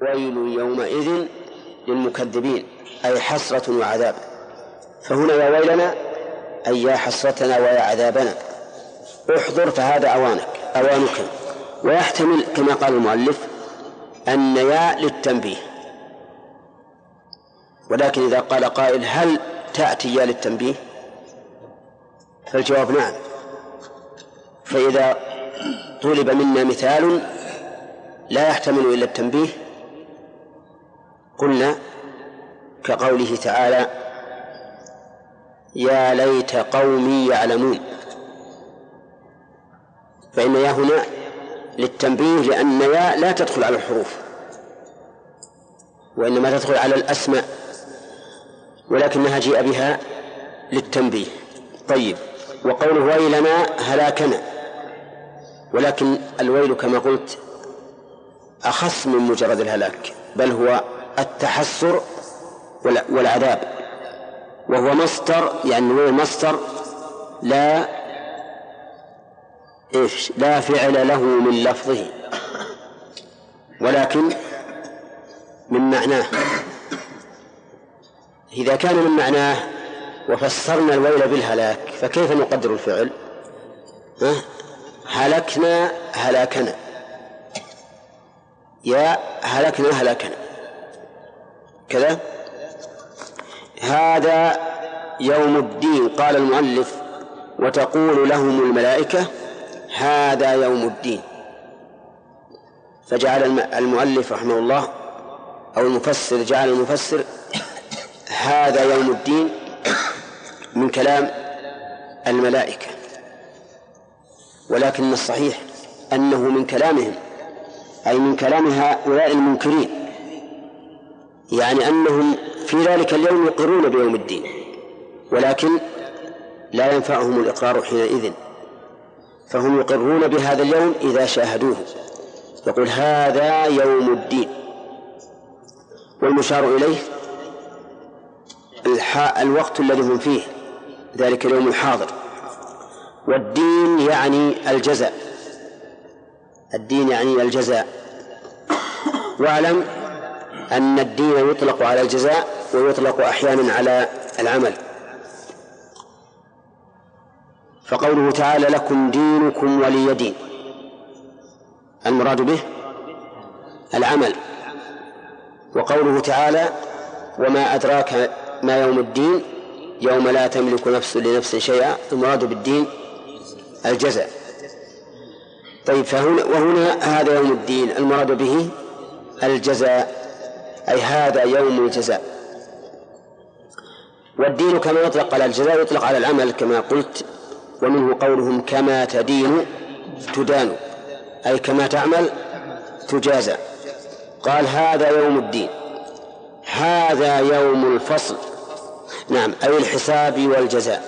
ويل يومئذ للمكذبين أي حسرة وعذاب. فهنا يا ويلنا أي يا حسرتنا ويا عذابنا. احضر فهذا أوانك أوانك. ويحتمل كما قال المؤلف أن يا للتنبيه. ولكن إذا قال قائل هل تأتي يا للتنبيه؟ فالجواب نعم. فإذا طلب منا مثال لا يحتمل إلا التنبيه قلنا كقوله تعالى يا ليت قومي يعلمون. فإن يا هنا للتنبيه لأن يا لا تدخل على الحروف وإنما تدخل على الأسماء ولكنها جيء بها للتنبيه. طيب وقوله ويلنا هلاكنا ولكن الويل كما قلت أخص من مجرد الهلاك بل هو التحسر والعذاب. وهو مصدر يعني الويل مصدر لا إيش لا فعل له من لفظه. ولكن من معناه. إذا كان من معناه وفسرنا الويل بالهلاك فكيف نقدر الفعل؟ ها؟ هلكنا هلاكنا. يا هلكنا هلاكنا. كذا. هذا يوم الدين قال المؤلف وتقول لهم الملائكة هذا يوم الدين. فجعل المؤلف رحمه الله أو المفسر جعل المفسر هذا يوم الدين من كلام الملائكة. ولكن الصحيح أنه من كلامهم أي من كلام هؤلاء المنكرين. يعني أنهم في ذلك اليوم يقرون بيوم الدين ولكن لا ينفعهم الإقرار حينئذ فهم يقرون بهذا اليوم إذا شاهدوه يقول هذا يوم الدين. والمشار إليه الوقت الذي هم فيه ذلك اليوم الحاضر. والدين يعني الجزاء الدين يعني الجزاء. واعلم أن الدين يطلق على الجزاء ويطلق أحيانا على العمل. فقوله تعالى لكم دينكم ولي دين المراد به العمل. وقوله تعالى وما أدراك ما يوم الدين يوم لا تملك نفس لنفس شيئا المراد بالدين الجزاء. طيب فهنا وهنا هذا يوم الدين المراد به الجزاء. أي هذا يوم الجزاء. والدين كما يطلق على الجزاء يطلق على العمل كما قلت ومنه قولهم كما تدين تدان أي كما تعمل تجازى. قال هذا يوم الدين. هذا يوم الفصل. نعم أي الحساب والجزاء.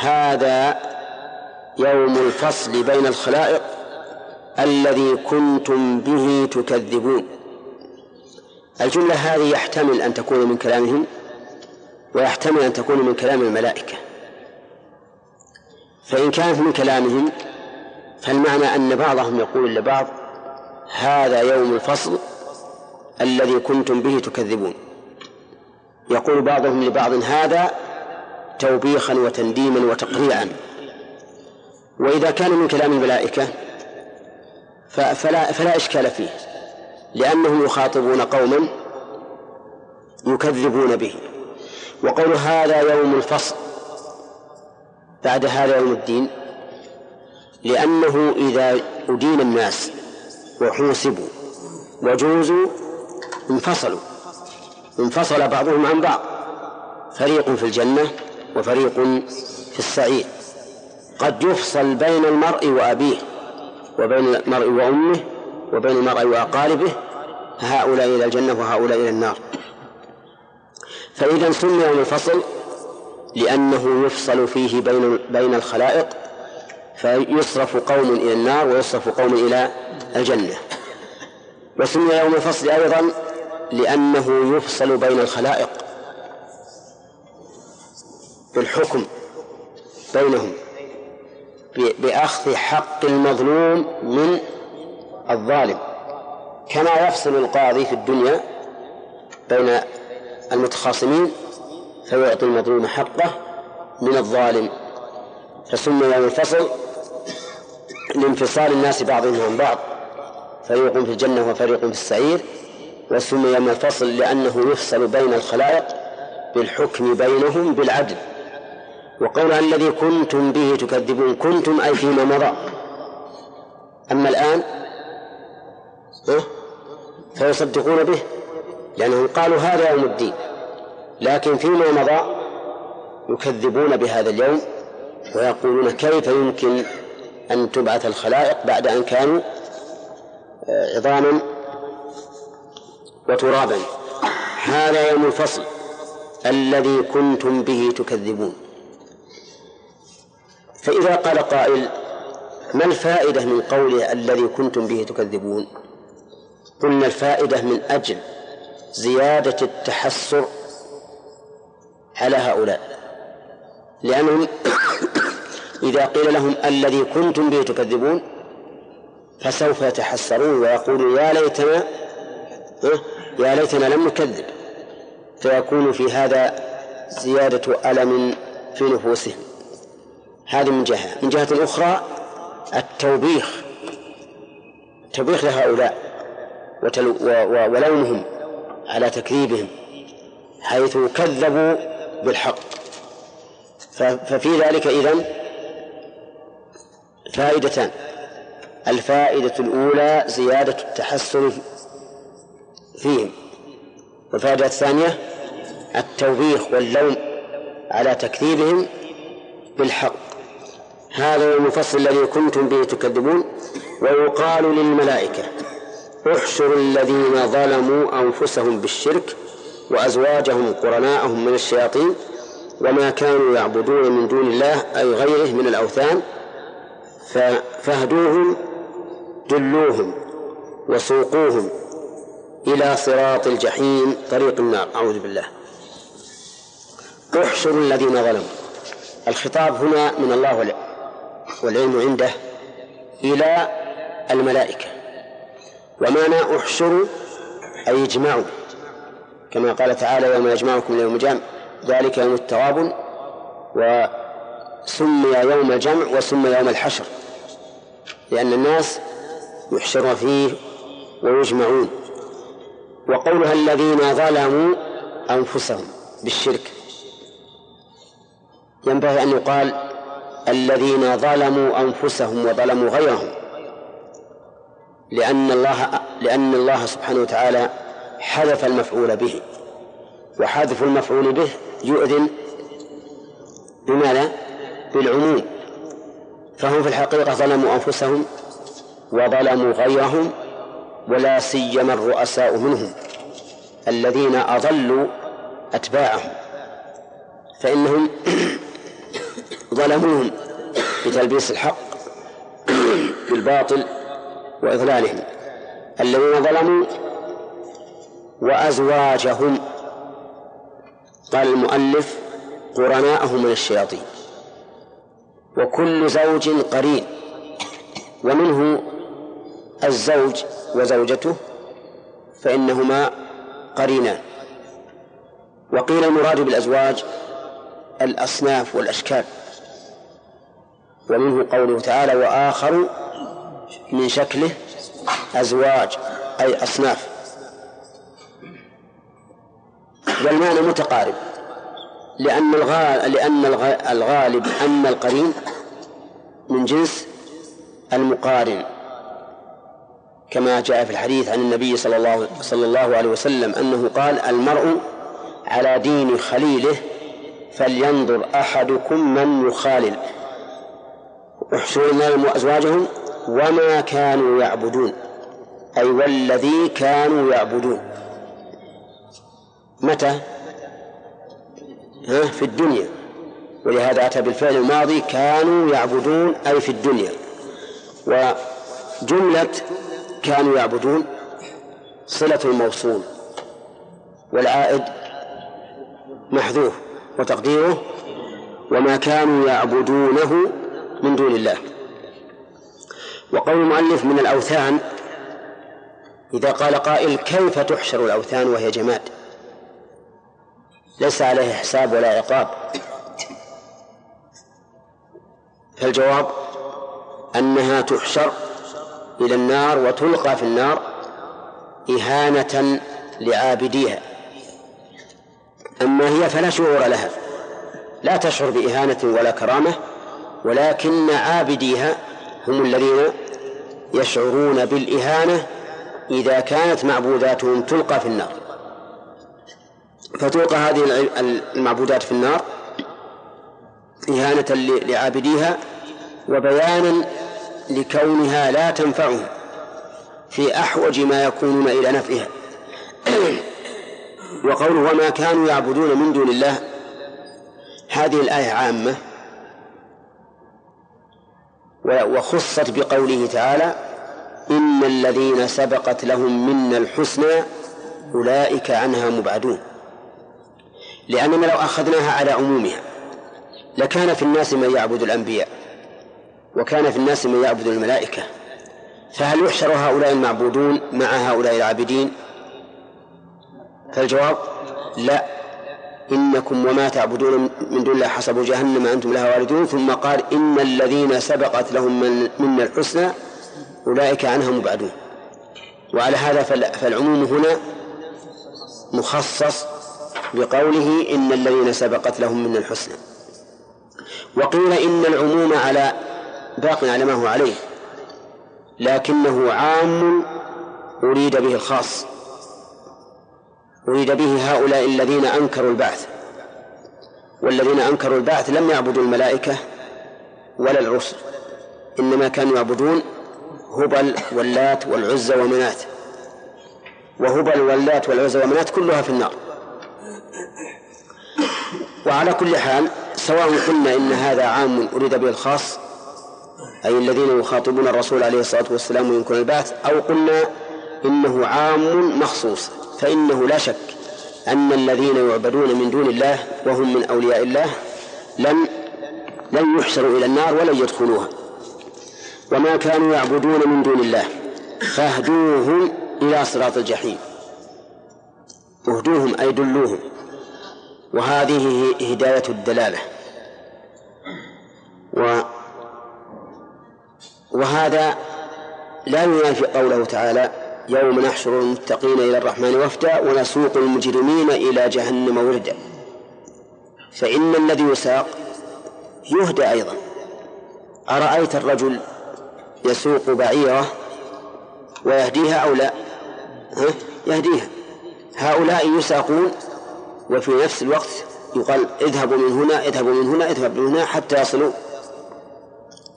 هذا يوم الفصل بين الخلائق الذي كنتم به تكذبون. الجملة هذه يحتمل أن تكون من كلامهم ويحتمل أن تكون من كلام الملائكة. فإن كانت من كلامهم فالمعنى أن بعضهم يقول لبعض هذا يوم الفصل الذي كنتم به تكذبون. يقول بعضهم لبعض هذا توبيخا وتنديما وتقريعا. وإذا كان من كلام الملائكة فلا, فلا إشكال فيه. لأنهم يخاطبون قوما يكذبون به. وقول هذا يوم الفصل بعد هذا يوم الدين لأنه إذا أدين الناس وحوسبوا وجوزوا انفصلوا. انفصل بعضهم عن بعض. فريق في الجنة وفريق في السعير. قد يفصل بين المرء وأبيه وبين المرء وأمه وبين المرء وأقاربه هؤلاء إلى الجنة وهؤلاء إلى النار. فإذا سمي يوم الفصل لأنه يفصل فيه بين بين الخلائق فيصرف قوم إلى النار ويصرف قوم إلى الجنة. وسمي يوم الفصل أيضا لأنه يفصل بين الخلائق. بالحكم بينهم. بأخذ حق المظلوم من الظالم. كما يفصل القاضي في الدنيا بين المتخاصمين فيعطي المظلوم حقه من الظالم فسمي يوم الفصل لانفصال الناس بعضهم عن بعض فريق في الجنة وفريق في السعير وسمي يوم الفصل لأنه يفصل بين الخلائق بالحكم بينهم بالعدل. وقول الذي كنتم به تكذبون كنتم أي فيما مضى. أما الآن فيصدقون به لأنهم قالوا هذا يوم الدين. لكن فيما مضى يكذبون بهذا اليوم ويقولون كيف يمكن أن تبعث الخلائق بعد أن كانوا آه، عظاما وترابا. هذا يوم الفصل الذي كنتم به تكذبون. فإذا قال قائل ما الفائدة من قوله الذي كنتم به تكذبون؟ قلنا الفائدة من أجل زيادة التحسر على هؤلاء. لأنهم إذا قيل لهم الذي كنتم به تكذبون فسوف يتحسرون ويقولون يا ليتنا يا ليتنا لم نكذب. فيكون في هذا زيادة ألم في نفوسهم. هذه من جهة. من جهة أخرى التوبيخ. توبيخ لهؤلاء. ولومهم على تكذيبهم حيث كذبوا بالحق. ففي ذلك إذن فائدتان. الفائدة الأولى زيادة التحسن فيهم. والفائدة الثانية التوبيخ واللوم على تكذيبهم بالحق. هذا المفصل الذي كنتم به تكذبون ويقال للملائكة احشروا الذين ظلموا أنفسهم بالشرك وأزواجهم قرناءهم من الشياطين وما كانوا يعبدون من دون الله أي غيره من الأوثان فاهدوهم دلوهم وسوقوهم إلى صراط الجحيم طريق النار. أعوذ بالله. احشروا الذين ظلموا. الخطاب هنا من الله والعلم عنده إلى الملائكة. ومعنى احشروا أي اجمعوا كما قال تعالى يوم يجمعكم ليوم الجمع ذلك يوم التغابن وسمي يوم الجمع وسمي يوم الحشر لأن الناس يحشرون فيه ويجمعون. وقولها الذين ظلموا أنفسهم بالشرك. ينبغي أن يقال الذين ظلموا أنفسهم وظلموا غيرهم. لأن الله لأن الله سبحانه وتعالى حذف المفعول به. وحذف المفعول به يؤذن بماذا؟ بالعموم. فهم في الحقيقة ظلموا أنفسهم وظلموا غيرهم ولا سيما الرؤساء منهم الذين أضلوا أتباعهم. فإنهم ظلموهم بتلبيس الحق بالباطل وإضلالهم الذين ظلموا وأزواجهم. قال المؤلف قرناءهم من الشياطين وكل زوج قرين ومنه الزوج وزوجته فإنهما قرينان. وقيل المراد بالأزواج الأصناف والأشكال. ومنه قوله تعالى وآخر من شكله أزواج أي أصناف. والمعنى متقارب لأن الغالب لأن الغالب أن القرين من جنس المقارن. كما جاء في الحديث عن النبي صلى الله صلى الله عليه وسلم أنه قال المرء على دين خليله فلينظر أحدكم من يخالل. احشروا النار أزواجهم؟ وما كانوا يعبدون. أي والذي كانوا يعبدون. متى؟ ها في الدنيا. ولهذا أتى بالفعل الماضي كانوا يعبدون أي في الدنيا. وجملة كانوا يعبدون صلة الموصول والعائد محذوف وتقديره وما كانوا يعبدونه من دون الله. وقول المؤلف من الأوثان إذا قال قائل كيف تحشر الأوثان وهي جماد؟ ليس عليه حساب ولا عقاب. فالجواب أنها تحشر إلى النار وتلقى في النار إهانة لعابديها. أما هي فلا شعور لها لا تشعر بإهانة ولا كرامة ولكن عابديها هم الذين يشعرون بالإهانة إذا كانت معبوداتهم تلقى في النار. فتلقى هذه المعبودات في النار إهانة لعابديها وبيانا لكونها لا تنفعهم في أحوج ما يكونون إلى نفعها. وقوله وما كانوا يعبدون من دون الله هذه الآية عامة. وخصت بقوله تعالى إن الذين سبقت لهم منا الحسنى أولئك عنها مبعدون. لأننا لو أخذناها على عمومها لكان في الناس من يعبد الأنبياء وكان في الناس من يعبد الملائكة. فهل يحشر هؤلاء المعبودون مع هؤلاء العابدين؟ فالجواب لا. إنكم وما تعبدون من دون الله حسب جهنم أنتم لها واردون. ثم قال إن الذين سبقت لهم من منا الحسنى أولئك عنها مبعدون. وعلى هذا فالعموم هنا مخصص بقوله إن الذين سبقت لهم من الحسنى. وقيل إن العموم على باق على ما هو عليه لكنه عام أريد به الخاص. أريد به هؤلاء الذين أنكروا البعث. والذين أنكروا البعث لم يعبدوا الملائكة ولا الرسل. إنما كانوا يعبدون هبل واللات والعزى ومنات. وهبل واللات والعزى ومنات كلها في النار. وعلى كل حال سواء قلنا إن هذا عام أريد به الخاص أي الذين يخاطبون الرسول عليه الصلاة والسلام وينكرون البعث أو قلنا إنه عام مخصوص فإنه لا شك أن الذين يعبدون من دون الله وهم من أولياء الله لن لن يحشروا إلى النار ولن يدخلوها. وما كانوا يعبدون من دون الله فاهدوهم إلى صراط الجحيم. اهدوهم أي دلوهم. وهذه هداية الدلالة. و وهذا لا ينافي قوله تعالى يوم نحشر المتقين إلى الرحمن وفدا ونسوق المجرمين إلى جهنم وردا. فإن الذي يساق يهدى أيضا. أرأيت الرجل يسوق بعيرة ويهديها أو لا؟ ها؟ يهديها. هؤلاء يساقون وفي نفس الوقت يقال اذهبوا من هنا اذهبوا من هنا اذهبوا من هنا حتى يصلوا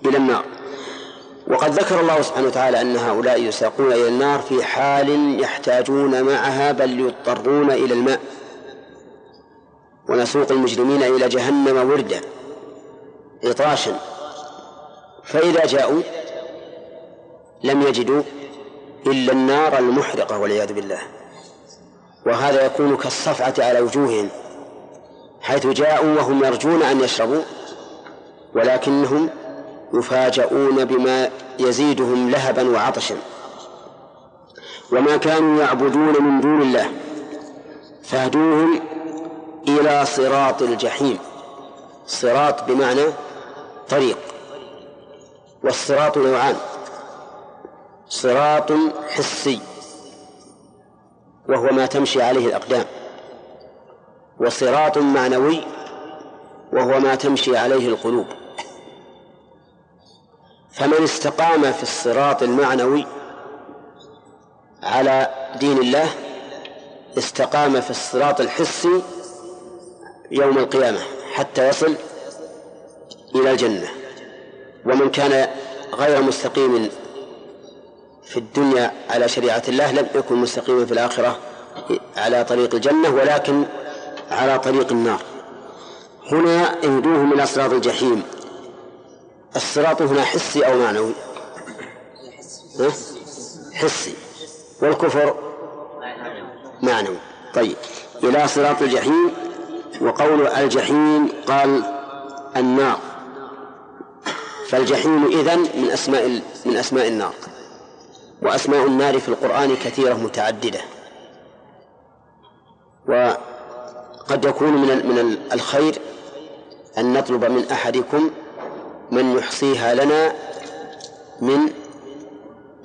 إلى النار. وقد ذكر الله سبحانه وتعالى أن هؤلاء يساقون إلى النار في حال يحتاجون معها بل يضطرون إلى الماء. ونسوق المجرمين إلى جهنم وردا عطاشا فإذا جاءوا لم يجدوا إلا النار المحرقة والعياذ بالله. وهذا يكون كالصفعة على وجوههم حيث جاءوا وهم يرجون أن يشربوا ولكنهم يفاجؤون بما يزيدهم لهبا وعطشا. وما كانوا يعبدون من دون الله فاهدوهم إلى صراط الجحيم. صراط بمعنى طريق والصراط نوعان صراط حسي وهو ما تمشي عليه الأقدام وصراط معنوي وهو ما تمشي عليه القلوب. فمن استقام في الصراط المعنوي على دين الله استقام في الصراط الحسي يوم القيامة حتى يصل إلى الجنة. ومن كان غير مستقيم في الدنيا على شريعة الله لم يكن مستقيما في الآخرة على طريق الجنة ولكن على طريق النار. هنا اهدوهم إلى صراط الجحيم. الصراط هنا حسي أو معنوي؟ حسي. والكفر معنوي. طيب. إلى صراط الجحيم. وقول الجحيم قال النار. فالجحيم إذن من أسماء من أسماء النار. وأسماء النار في القرآن كثيرة متعددة. وقد يكون من من الخير أن نطلب من أحدكم من يحصيها لنا من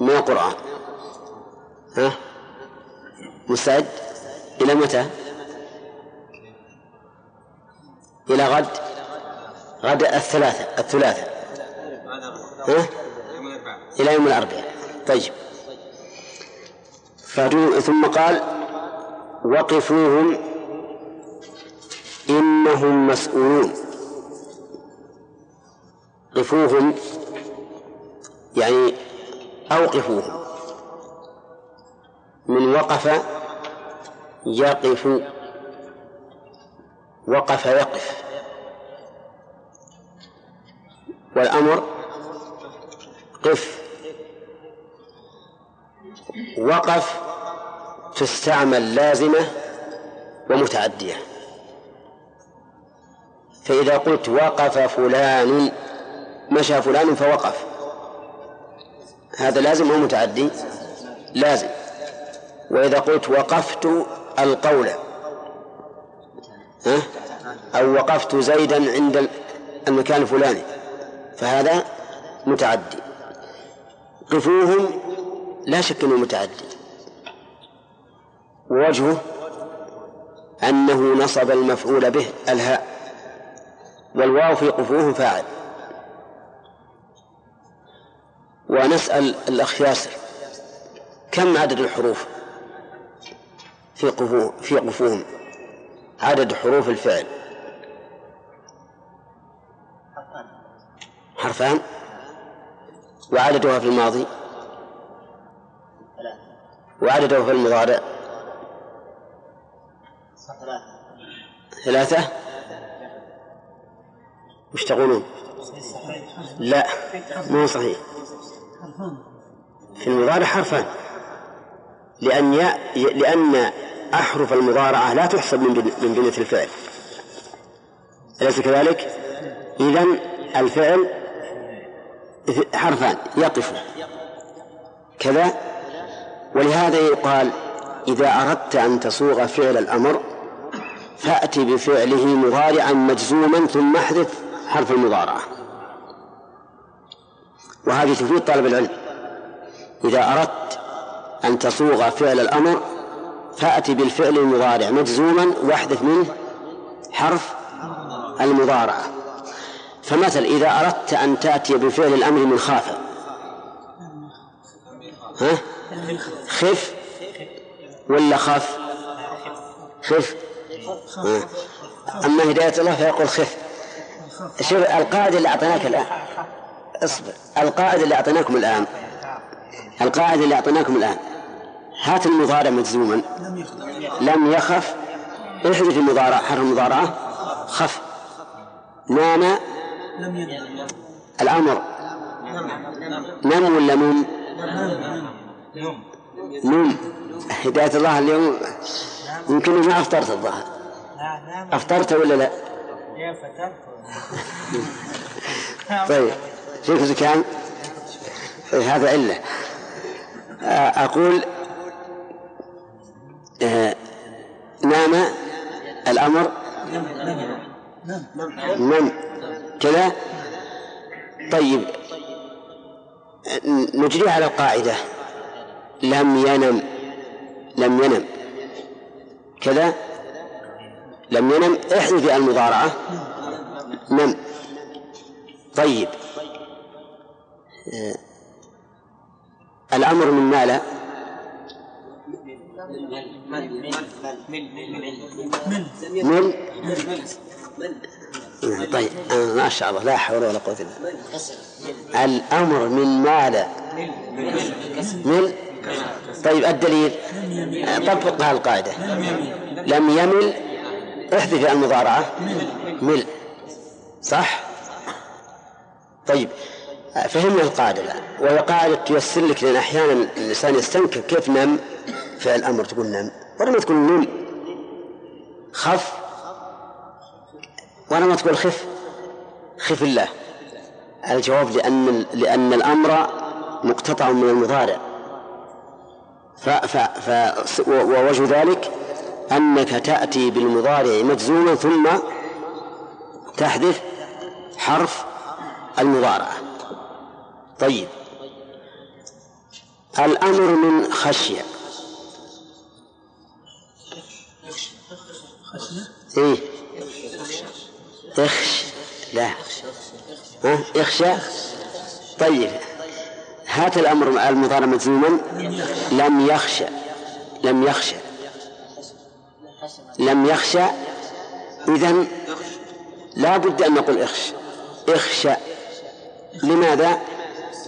من القرآن. ها؟ مستعد؟ إلى متى؟ إلى غد؟ غد الثلاثة الثلاثة. ها؟ إلى يوم الأربعاء. طيب. ثم قال وقفوهم إنهم مسؤولون. قفوهم يعني أوقفوهم. من وقف يقف وقف يقف. والأمر قف. وقف تستعمل لازمة ومتعدية. فإذا قلت وقف فلان مشى فلان فوقف. هذا لازم؟ أو متعدي؟ لازم. وإذا قلت وقفت القول. ها؟ أو وقفت زيدا عند المكان الفلاني. فهذا متعدي. قفوهم لا شك أنه متعدي. ووجهه أنه نصب المفعول به الهاء. والواو في قفوهم فاعل. ونسأل الأخ ياسر كم عدد الحروف في قفوه في قفوهم؟ عدد حروف الفعل. حرفان. وعددها في الماضي. وعددها في المضارع. ثلاثة. وش تقولون؟ لا مو صحيح. في المضارع حرفان. لأن ي... لأن أحرف المضارعة لا تحسب من من بنية الفعل. أليس كذلك؟ إذا الفعل حرفان يقف. كذا؟ ولهذا يقال إذا أردت أن تصوغ فعل الأمر فأت بفعله مضارعا مجزوما ثم احذف حرف المضارعة. وهذه تفيد طالب العلم. إذا أردت أن تصوغ فعل الأمر فأتي بالفعل المضارع مجزوما واحذف منه حرف المضارعة. فمثل إذا أردت أن تأتي بفعل الأمر من خاف. ها؟ خف ولا خف. خف. أما هداية الله فيقول خف. شوف القاعدة اللي أعطيناك الآن. اصبر القاعدة اللي أعطيناكم الآن القاعدة اللي أعطيناكم الآن هات المضارع مجزوما. لم يخف. احذف المضارع حرف المضارعة. خف. نام. الأمر. نم ولا نم نم هداية الله اليوم. يمكن ما أفطرت الظهر أفطرت ولا لا؟ طيب. فيك زكام هذا علة أقول آه نام الأمر نم كذا. طيب نجري على القاعدة. لم ينم لم ينم. كذا. لم ينم. احذف المضارعة. نم. طيب. الأمر من مال من؟ طيب آه، ما شاء الله لا حول ولا قوة إلا بالله. الأمر من مال من؟ طيب الدليل. طبق هذه القاعدة لم يمل؟ احذف المضارعة. مل. صح؟ طيب. فهمنا القاعدة الآن وهي قاعدة تيسر لك لأن أحيانا الإنسان يستنكر كيف نم فعل أمر تقول نم. ولما تقول نم. خف. ولما تقول خف. خف الله. الجواب لأن لأن الأمر مقتطع من المضارع. ف ف ف ووجه ذلك أنك تأتي بالمضارع مجزوما ثم تحذف حرف المضارعة. طيب. الأمر من خشية. إيه؟ إخش. لا. ها؟ اخشى طيب. هات الأمر المضارع مجزوما. لم يخشى لم يخشى لم يخشى إذن لا بد أن نقول إخش. اخشى لماذا؟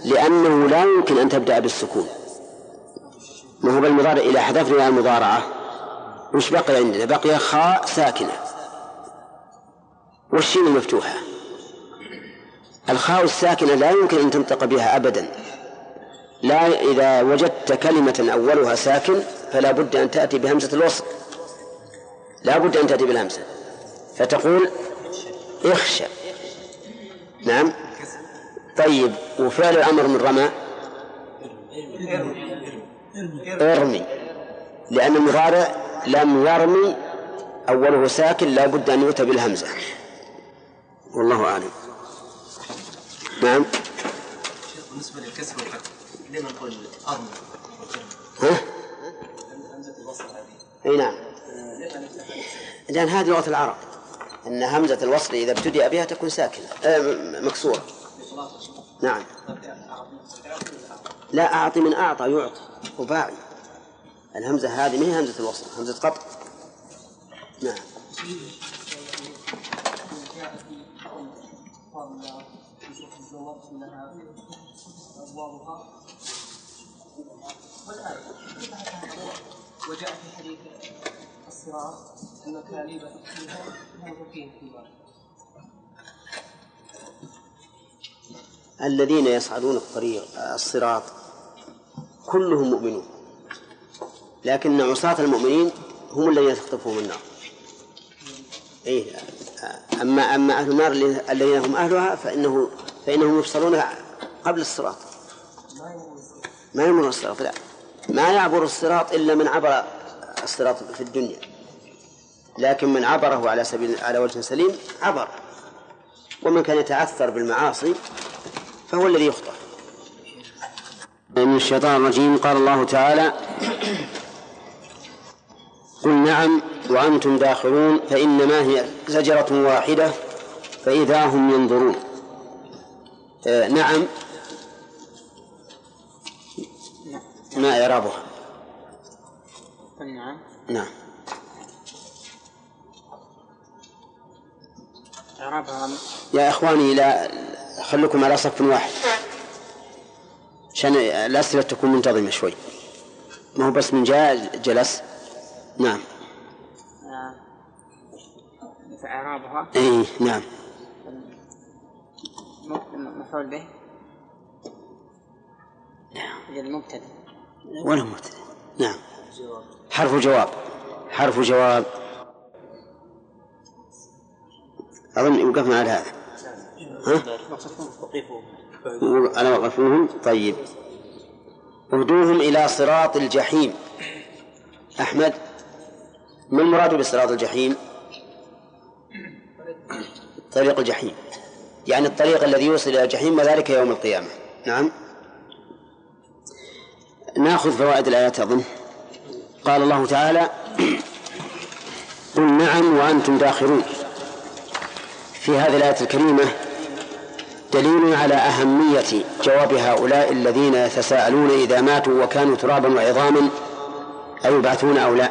لأنه لا يمكن أن تبدأ بالسكون. ما هو بالمضارع إذا حذفنا المضارعة. وش بقي عندنا؟ بقي خاء ساكنة. والشين مفتوحة الخاء الساكنة لا يمكن أن تنطق بها أبدا. لا إذا وجدت كلمة أولها ساكن فلا بد أن تأتي بهمزة الوصل. لا بد أن تأتي بالهمزة. فتقول إخشى. نعم. طيب وفعل الأمر من رمى؟ ارمي. لأن المضارع لم يرمي أوله ساكن لا بد أن يؤتى بالهمزة. والله أعلم. نعم. بالنسبة للكسر والفتح لما نقول أرمي؟ ها؟ همزة الوصل هذه. أي نعم. لأن هذه لغة العرب. أن همزة الوصل إذا ابتدأ بها تكون ساكنة. آه مكسورة. نعم. لا أعطي من أعطى يعطي رباعي الهمزة هذه ما هي همزة الوصل؟ همزة قطع. نعم. وجاء في حديث الصراط أن كاليب فيها موثوقين في الذين يصعدون الطريق الصراط كلهم مؤمنون. لكن عصاة المؤمنين هم الذين تخطفهم النار. إيه أما أما أهل النار الذين هم أهلها فإنه فإنهم يفصلون قبل الصراط. ما يمر الصراط لا. ما يعبر الصراط إلا من عبر الصراط في الدنيا. لكن من عبره على سبيل على وجه سليم عبر. ومن كان يتعثر بالمعاصي فهو الذي يخطئ. من الشيطان الرجيم قال الله تعالى قل نعم وأنتم داخلون فإنما هي زجرة واحدة فإذا هم ينظرون. آه نعم. ما إعرابها؟ نعم نعم. إعرابها. يا إخواني لا خلكم على صف واحد. عشان الأسئلة تكون منتظمة شوي. ما هو بس من جاء جلس. نعم. إعرابها إيه نعم. مفعول به. نعم. المبتدأ ولا مبتدأ. نعم. حرف جواب. حرف جواب. أظن وقفنا على هذا. على وقفوهم؟ طيب. اهدوهم إلى صراط الجحيم. أحمد ما المراد بصراط الجحيم؟ طريق الجحيم. يعني الطريق الذي يوصل إلى الجحيم وذلك يوم القيامة. نعم. نأخذ فوائد الآيات أظن. قال الله تعالى قل نعم وأنتم داخلون في هذه الآية الكريمة دليل على أهمية جواب هؤلاء الذين يتساءلون إذا ماتوا وكانوا ترابا وعظاما أيبعثون أو لا؟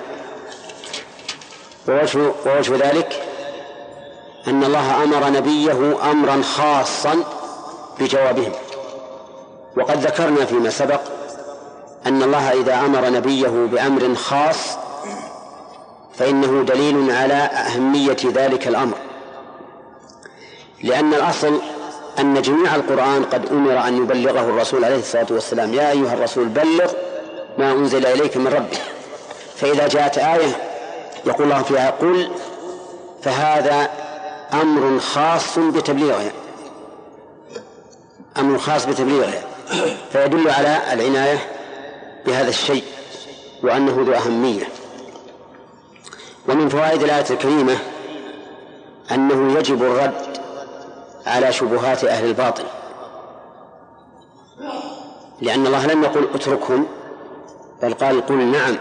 ووجه, ووجه ذلك أن الله أمر نبيه أمرا خاصا بجوابهم. وقد ذكرنا فيما سبق أن الله إذا أمر نبيه بأمر خاص فإنه دليل على أهمية ذلك الأمر. لأن الأصل أن جميع القرآن قد أمر أن يبلغه الرسول عليه الصلاة والسلام. يا أيها الرسول بلغ ما أنزل إليك من ربك. فإذا جاءت آية يقول الله فيها قل فهذا أمر خاص بتبليغها أمر خاص بتبليغها فيدل على العناية بهذا الشيء وأنه ذو أهمية. ومن فوائد الآية الكريمة أنه يجب الرد على شبهات أهل الباطل. لأن الله لم يقل اتركهم بل قال قل نعم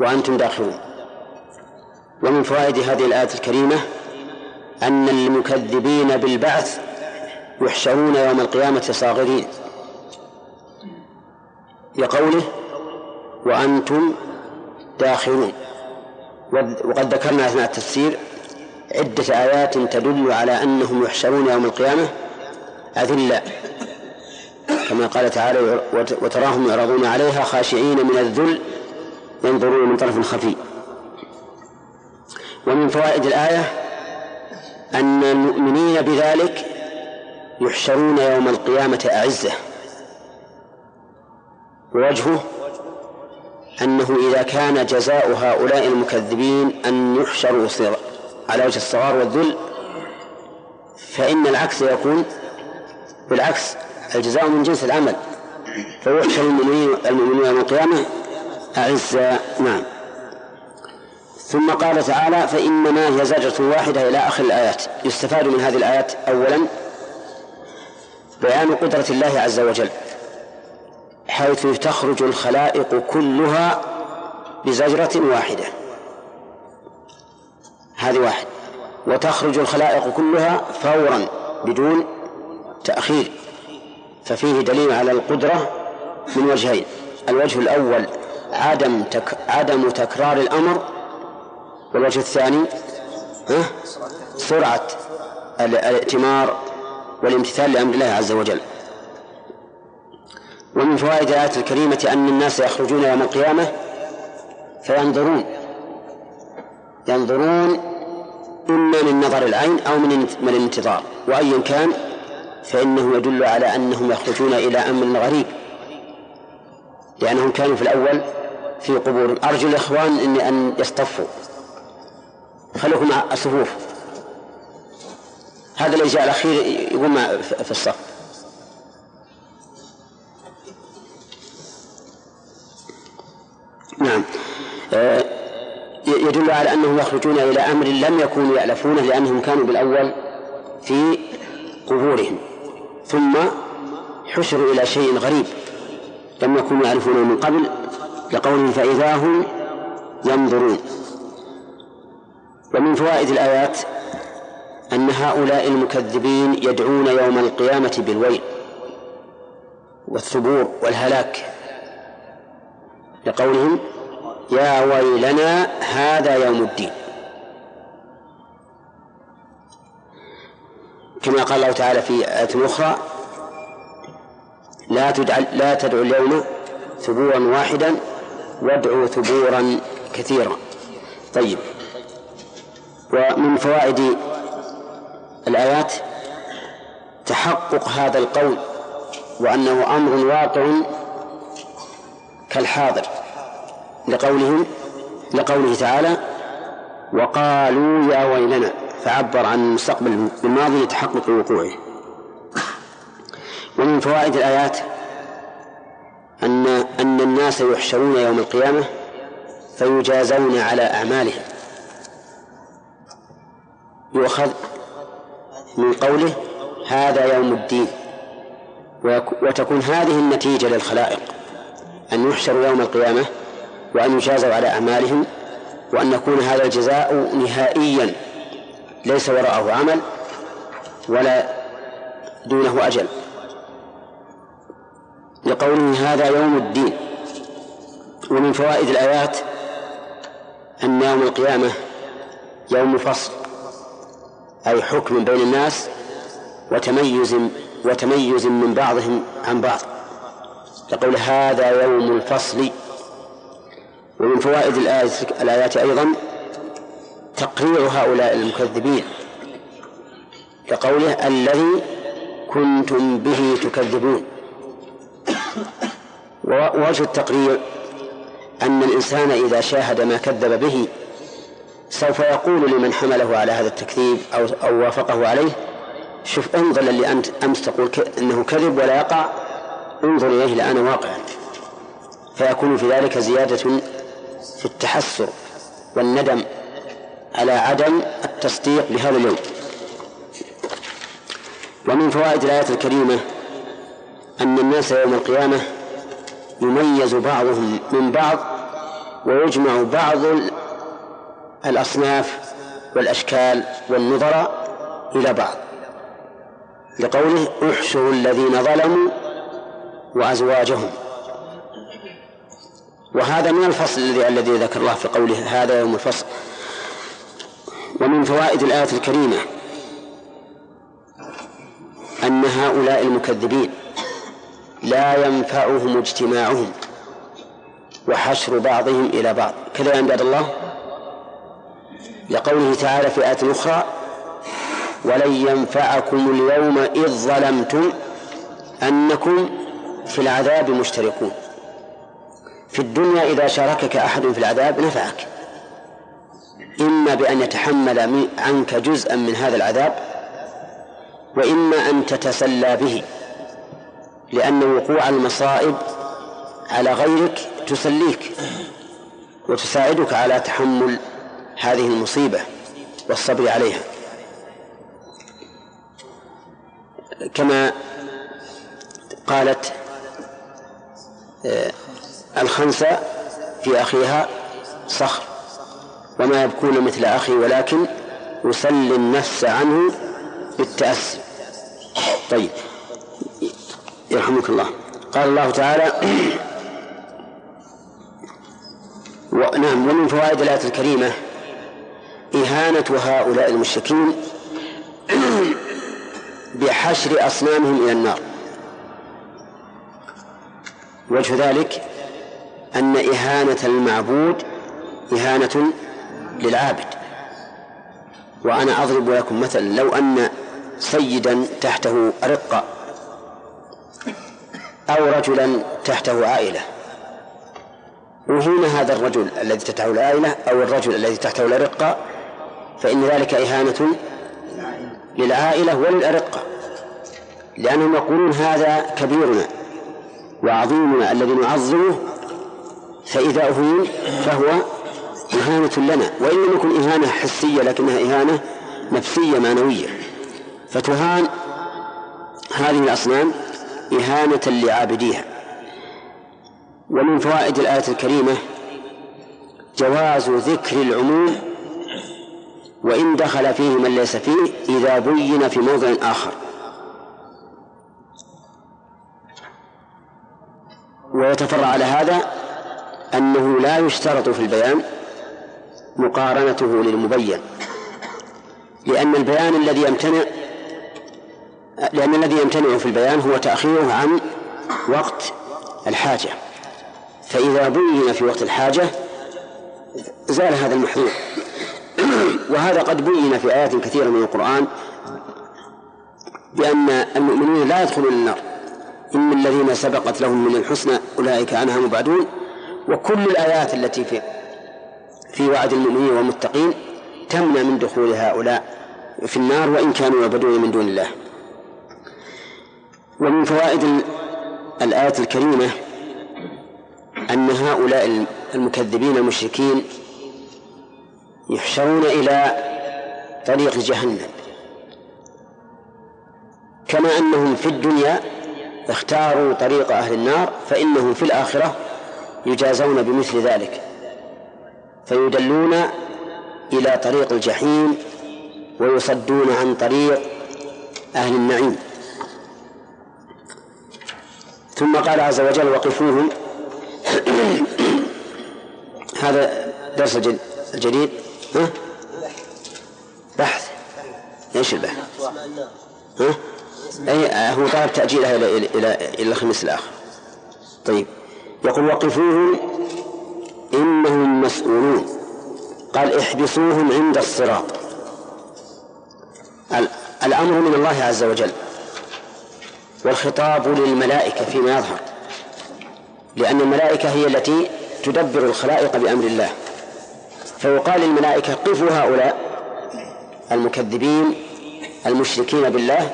وأنتم داخلون. ومن فوائد هذه الآية الكريمة أن المكذبين بالبعث يحشرون يوم القيامة صاغرين. لقوله وأنتم داخلون. وقد ذكرنا أثناء التفسير عدة آيات تدل على أنهم يحشرون يوم القيامة؟ أذلاء كما قال تعالى وتراهم يعرضون عليها خاشعين من الذل ينظرون من طرف خفي. ومن فوائد الآية أن المؤمنين بذلك يحشرون يوم القيامة أعزة. ووجهه أنه إذا كان جزاء هؤلاء المكذبين أن يحشروا على وجه الصغار والذل فإن العكس يكون بالعكس الجزاء من جنس العمل. فيحشر المؤمنين المؤمنون يوم القيامة أعزاء نعم. ثم قال تعالى فإنما هي زجرة واحدة إلى آخر الآيات. يستفاد من هذه الآيات أولا بيان قدرة الله عز وجل حيث تخرج الخلائق كلها بزجرة واحدة. هذه واحد. وتخرج الخلائق كلها فورا بدون تأخير. ففيه دليل على القدرة من وجهين. الوجه الأول عدم تك عدم تكرار الأمر. والوجه الثاني ها؟ سرعة الائتمار والامتثال لأمر الله عز وجل. ومن فوائد الآية الكريمة أن الناس يخرجون يوم القيامة فينظرون ينظرون إما من نظر العين أو من الانتظار. وأيا كان فإنه يدل على أنهم يخرجون إلى أمر غريب. لأنهم كانوا في الأول في قبور. أرجو الإخوان إني أن يصطفوا. خلوكم مع الصفوف هذا اللي جاء الأخير يقوم في الصف. نعم. آه، يدل على أنهم يخرجون إلى أمر لم يكونوا يألفونه لأنهم كانوا بالأول في قبورهم. ثم حشروا إلى شيء غريب لم يكونوا يعرفونه من قبل لقولهم فإذا هم ينظرون. ومن فوائد الآيات أن هؤلاء المكذبين يدعون يوم القيامة بالويل والثبور والهلاك لقولهم يا ويلنا هذا يوم الدين. كما قال الله تعالى في آية أخرى لا تدع لا تدعوا اليوم ثبورا واحدا وادعوا ثبورا كثيرا. طيب. ومن فوائد الآيات تحقق هذا القول وأنه أمر واقع كالحاضر. لقولهم لقوله تعالى وقالوا يا ويلنا فعبر عن المستقبل بالماضي لتحقق وقوعه ومن فوائد الآيات أن أن الناس يحشرون يوم القيامة فيجازون على أعمالهم. يؤخذ من قوله هذا يوم الدين. وتكون هذه النتيجة للخلائق أن يحشروا يوم القيامة وأن يجازوا على أعمالهم وأن يكون هذا الجزاء نهائيا ليس وراءه عمل ولا دونه أجل. لقوله هذا يوم الدين. ومن فوائد الآيات أن يوم القيامة يوم فصل أي حكم بين الناس وتميز وتميز من بعضهم عن بعض. يقول هذا يوم الفصل ومن فوائد الآيات, أيضا تقرير هؤلاء المكذبين كقوله الذي كنتم به تكذبون. ووجه التقرير أن الإنسان إذا شاهد ما كذب به سوف يقول لمن حمله على هذا التكذيب أو أو وافقه عليه شوف انظر للي أنت أمس تقول إنه كذب ولا يقع انظر إليه الان واقعا. فيكون في ذلك زيادة في التحسر والندم على عدم التصديق بهذا اليوم. ومن فوائد الآية الكريمة أن الناس يوم القيامة يميز بعضهم من بعض ويجمع بعض الأصناف والأشكال والنظراء إلى بعض. لقوله احشروا الذين ظلموا وأزواجهم. وهذا من الفصل الذي الذي ذكر الله في قوله هذا يوم الفصل. ومن فوائد الآية الكريمة أن هؤلاء المكذبين لا ينفعهم اجتماعهم وحشر بعضهم إلى بعض. كذا يا عباد الله. لقوله تعالى في آية أخرى ولن ينفعكم اليوم إذ ظلمتم أنكم في العذاب مشتركون. في الدنيا إذا شاركك أحد في العذاب نفعك. إما بأن يتحمل عنك جزءا من هذا العذاب وإما أن تتسلى به لأن وقوع المصائب على غيرك تسليك وتساعدك على تحمل هذه المصيبة والصبر عليها. كما قالت آه، الخنسة في أخيها صخر وما يبكون مثل أخي ولكن يسلي النفس عنه بالتأسي. طيب يرحمك الله. قال الله تعالى نعم ومن فوائد الآية الكريمة إهانة هؤلاء المشركين بحشر أصنامهم إلى النار. وجه ذلك أن إهانة المعبود إهانة للعابد. وأنا أضرب لكم مثلا لو أن سيدا تحته رقة أو رجلا تحته عائلة أهين هذا الرجل الذي تحته العائلة أو الرجل الذي تحته الأرقة فإن ذلك إهانة للعائلة وللأرقة لأنهم يقولون هذا كبيرنا وعظيمنا الذي نعظمه فإذا أهين فهو إهانة لنا وإن لم يكن إهانة حسية لكنها إهانة نفسية معنوية. فتهان هذه الأصنام إهانة لعابديها. ومن فوائد الآية الكريمة جواز ذكر العموم وإن دخل فيه من ليس فيه إذا بين في موضع آخر. ويتفرع على هذا أنه لا يشترط في البيان مقارنته للمبين لأن البيان الذي يمتنع لأن الذي يمتنع في البيان هو تأخيره عن وقت الحاجة. فإذا بين في وقت الحاجة زال هذا المحذور. وهذا قد بين في آيات كثيرة من القرآن بأن المؤمنين لا يدخلون النار. إن الذين سبقت لهم من الحسنى أولئك عنها مبعدون. وكل الآيات التي في في وعد المؤمنين والمتقين تمنع من دخول هؤلاء في النار وإن كانوا يعبدون من دون الله. ومن فوائد الآية الكريمة أن هؤلاء المكذبين المشركين يحشرون إلى طريق جهنم. كما أنهم في الدنيا اختاروا طريق أهل النار فإنهم في الآخرة يجازون بمثل ذلك. فيدلون إلى طريق الجحيم ويصدون عن طريق أهل النعيم. ثم قال عز وجل وقفوهم. هذا درس الجديد ها؟ بحث. إيش البحث؟ ها؟ أي هو طلب تأجيلها إلى إلى إلى, الخميس الآخر. طيب. يقول وقفوهم إنهم مسؤولون. قال احبسوهم عند الصراط. الأمر من الله عز وجل والخطاب للملائكة فيما يظهر. لأن الملائكة هي التي تدبر الخلائق بأمر الله. فيقال للملائكة قفوا هؤلاء المكذبين المشركين بالله.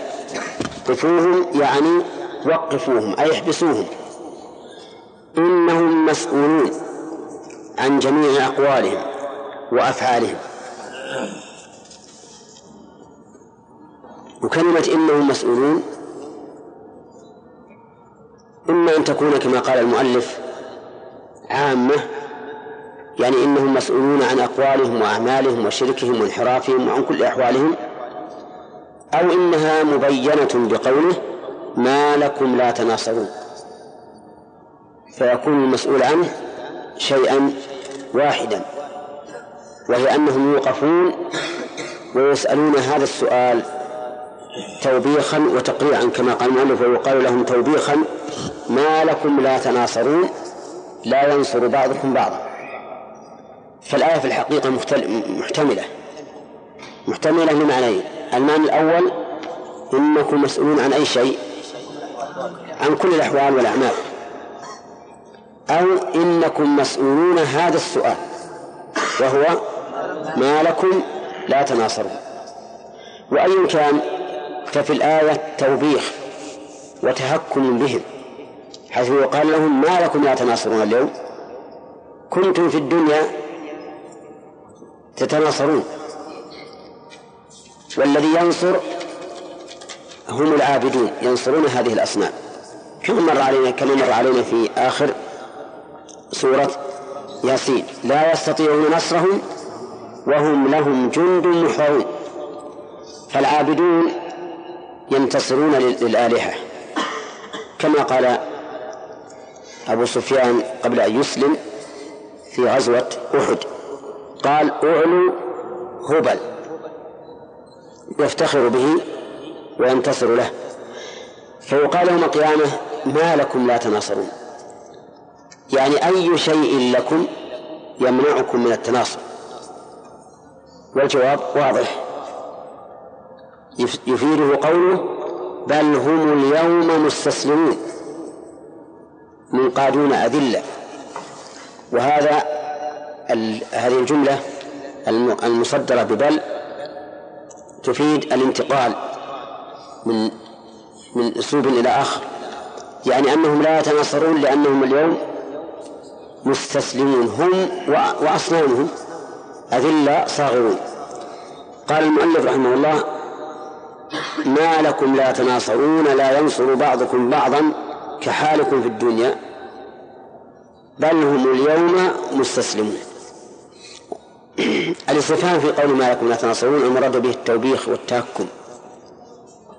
قفوهم يعني وقفوهم أي احبسوهم. إنهم مسؤولون عن جميع أقوالهم وأفعالهم. وكلمة إنهم مسؤولون إما أن تكون كما قال المؤلف عامة يعني إنهم مسؤولون عن أقوالهم وأعمالهم وشركهم وانحرافهم وعن كل أحوالهم أو إنها مبينة بقوله ما لكم لا تناصرون. فيكون المسؤول عنه شيئا واحدا وهي أنهم يوقفون ويسألون هذا السؤال توبيخا وتقريعا كما قال المؤلف ويقال لهم توبيخا ما لكم لا تناصرون لا ينصر بعضكم بعضا. فالآية في الحقيقة محتملة. محتملة لمعنيين المعنى الأول إنكم مسؤولون عن أي شيء عن كل الأحوال والأعمال. أو إنكم مسؤولون هذا السؤال وهو ما لكم لا تناصرون. وأي كان ففي الآية توبيخ وتهكم بهم حيث يقال لهم ما لكم لا تناصرون اليوم كنتم في الدنيا تتناصرون. والذي ينصر هم العابدون ينصرون هذه الأصنام. كما مر علينا كما مر علينا في آخر سورة ياسين. لا يستطيعون نصرهم وهم لهم جند محضرون فالعابدون ينتصرون للآلهة. كما قال أبو سفيان قبل أن يسلم في غزوة أحد. قال أعلو هبل. يفتخر به وينتصر له. فيقال يوم القيامة ما لكم لا تناصرون. يعني أي شيء لكم يمنعكم من التناصر والجواب واضح. يفيده قوله بل هم اليوم مستسلمون منقادون أذلة. وهذا هذه الجملة المصدرة ببل تفيد الانتقال من من أسلوب إلى آخر. يعني أنهم لا يتناصرون لأنهم اليوم مستسلمون هم وأصنامهم أذلة صاغرون. قال المؤلف رحمه الله ما لكم لا تناصرون لا ينصر بعضكم بعضا كحالكم في الدنيا بل هم اليوم مستسلمون. الاستفهام في قول ما لكم لا تناصرون المراد به التوبيخ والتهكم.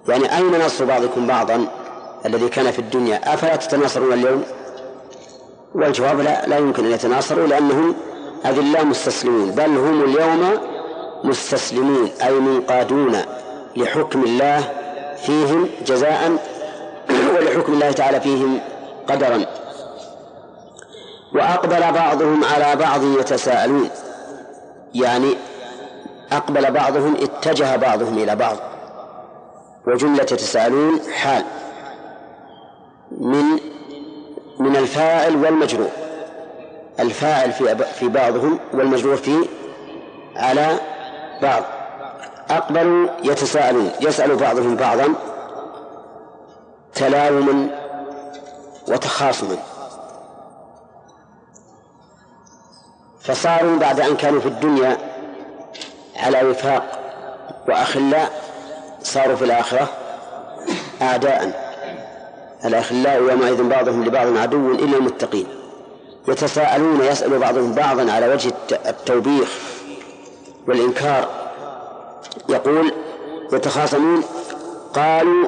يعني أين نصر بعضكم بعضا الذي كان في الدنيا؟ أفلا تتناصرون اليوم؟ والجواب لا لا يمكن أن يتناصروا لأنهم أذلاء مستسلمون بل هم اليوم مستسلمون أي منقادون لحكم الله فيهم جزاء ولحكم الله تعالى فيهم قدرا. وأقبل بعضهم على بعض يتساءلون يعني أقبل بعضهم اتجه بعضهم إلى بعض وجملة يتساءلون حال من من الفاعل والمجرور. الفاعل في في بعضهم والمجرور في على بعض. أقبلوا يتساءلون يسأل بعضهم بعضا تلاوما وتخاصما. فصاروا بعد أن كانوا في الدنيا على وفاق وأخلاء صاروا في الآخرة أعداء. الأخلاء يومئذ بعضهم لبعض عدو إلا المتقين. يتساءلون يسأل بعضهم بعضا على وجه التوبيخ والإنكار. يقول يتخاصمون قالوا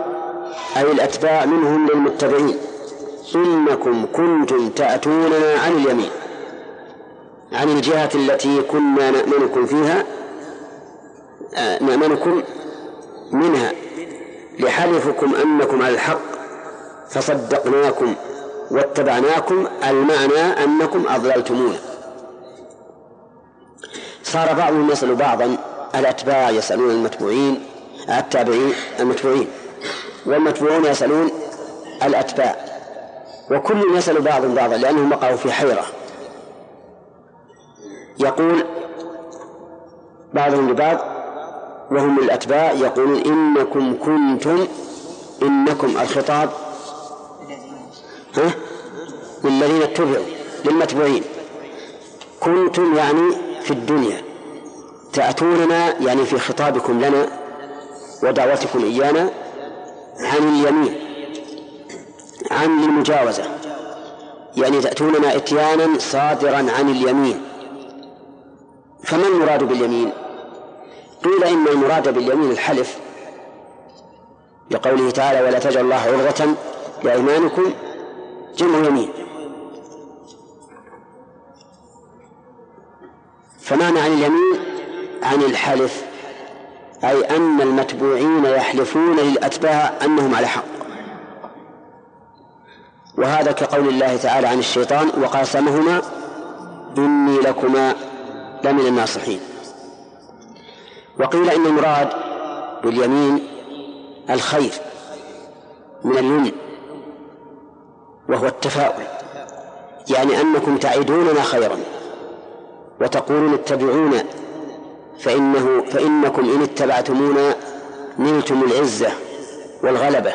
أي الأتباع منهم للمتبعين. إنكم كنتم تأتوننا عن اليمين عن الجهة التي كنا نأمنكم فيها آه، نأمنكم منها. لحلفكم أنكم على الحق. فصدقناكم واتبعناكم المعنى أنكم أضللتمونا. صار بعضهم يسأل بعضا الأتباع يسألون المتبوعين التابعين المتبوعين والمتبوعون يسألون الأتباع. وكل يسأل بعض بعضا لأنهم وقعوا في حيرة. يقول بعضهم لبعض وهم الأتباع يقولون إنكم كنتم إنكم الخطاب. ها؟ للذين اتبعوا للمتبوعين كنتم يعني في الدنيا. تأتوننا يعني في خطابكم لنا ودعوتكم إيانا عن اليمين عن المجاوزة. يعني تأتوننا إتيانا صادرا عن اليمين. فما المراد باليمين؟ قيل إن المراد باليمين الحلف. لقوله تعالى ولا تجعل الله عرضة لأيمانكم جمع يمين. فمعنى عن اليمين؟ عن الحلف. أي أن المتبوعين يحلفون للأتباع أنهم على حق. وهذا كقول الله تعالى عن الشيطان وقاسمهما إني لكما لمن الناصحين. وقيل إن المراد باليمين الخير من اليمن. وهو التفاؤل يعني أنكم تعدوننا خيرا وتقولون اتبعونا فإنه فإنكم إن اتبعتمونا نلتم العزة والغلبة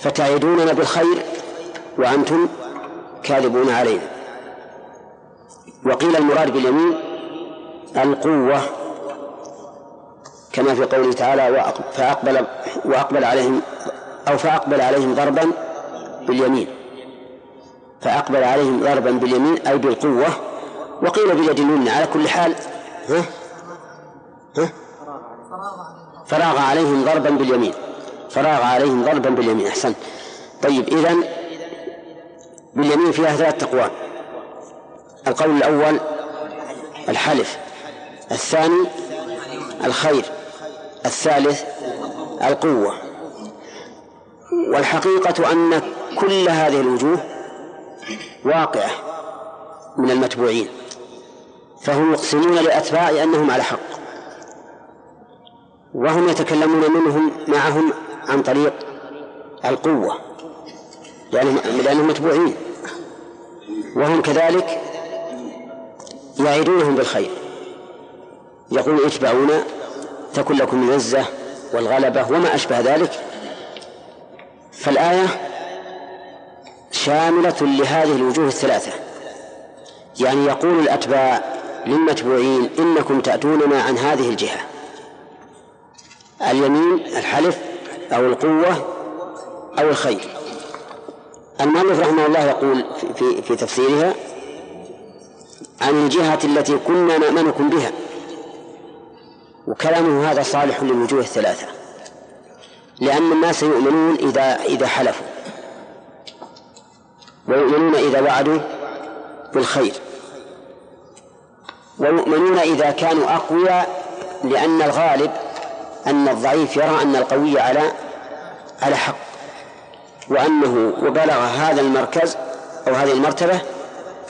فتعدوننا بالخير وأنتم كاذبون علينا. وقيل المراد باليمين القوة كما في قوله تعالى فأقبل وأقبل عليهم أو فأقبل عليهم ضربا باليمين. فأقبل عليهم ضربا باليمين أي بالقوة وقيل باليد اليمنى على كل حال ها؟ ها؟ فراغ عليهم ضربا باليمين. فراغ عليهم ضربا باليمين أحسن. طيب إذن باليمين فيها ثلاث أقوال. القول الأول الحلف الثاني الخير الثالث القوة. والحقيقة أن كل هذه الوجوه واقعة من المتبوعين فهم يقسمون لأتباع أنهم على حق وهم يتكلمون منهم معهم عن طريق القوة لأنهم, لأنهم متبوعين وهم كذلك يعيدونهم بالخير يقول اتبعونا تكن لكم العزة والغلبة وما أشبه ذلك فالآية شاملة لهذه الوجوه الثلاثة. يعني يقول الأتباع للمتبوعين إنكم تأتوننا عن هذه الجهة. اليمين الحلف أو القوة أو الخير. المؤلف رحمه الله يقول في, في تفسيرها عن الجهة التي كنا نأمنكم بها. وكلامه هذا صالح للوجوه الثلاثة. لأن الناس يؤمنون إذا إذا حلفوا. ويؤمنون إذا وعدوا بالخير. ويؤمنون إذا كانوا أقوياء لأن الغالب أن الضعيف يرى أن القوي على على حق. وأنه وبلغ هذا المركز أو هذه المرتبة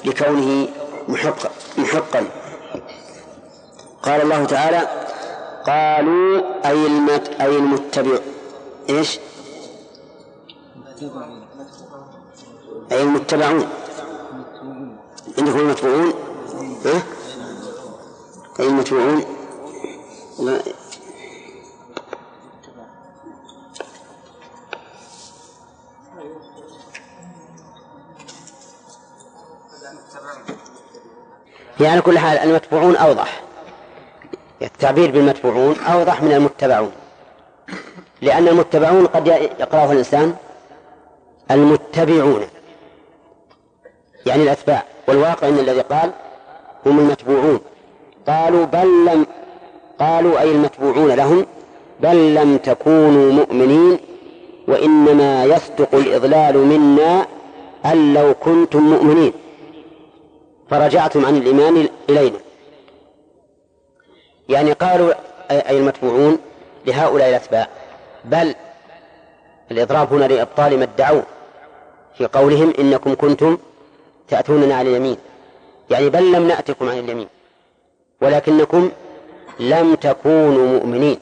لكونه محقا محقا. قال الله تعالى قالوا أي المت أي المتبع. إيش؟ أي المتبعون عندكم المتبعون ها؟ أي المتبعون لا. يعني على كل حال المتبوعون أوضح. التعبير بالمتبوعون أوضح من المتبعون. لأن المتبعون قد يقرأه الإنسان المتبعون. يعني الأتباع. والواقع أن الذي قال هم المتبوعون. قالوا بل لم قالوا أي المتبوعون لهم بل لم تكونوا مؤمنين وإنما يصدق الإضلال منا أن لو كنتم مؤمنين. فرجعتم عن الإيمان إلينا. يعني قالوا أي المتبوعون لهؤلاء الأتباع. بل الإضراب هنا لإبطال ما ادعوا في قولهم إنكم كنتم تأتوننا على اليمين. يعني بل لم نأتكم عن اليمين. ولكنكم لم تكونوا مؤمنين.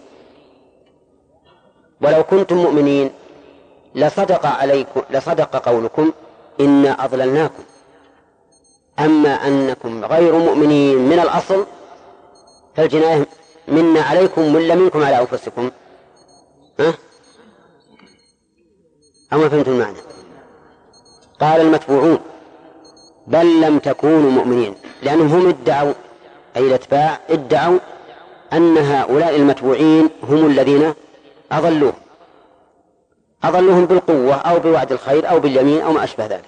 ولو كنتم مؤمنين لصدق عليكم لصدق قولكم إنا أضللناكم. أما أنكم غير مؤمنين من الأصل فالجناية منا عليكم ولا منكم على أنفسكم. ها؟ أو ما فهمتم المعنى؟ قال المتبوعون بل لم تكونوا مؤمنين لأنهم هم ادعوا أي الأتباع ادعوا أن هؤلاء المتبوعين هم الذين أضلوهم أضلوهم بالقوة أو بوعد الخير أو باليمين أو ما أشبه ذلك.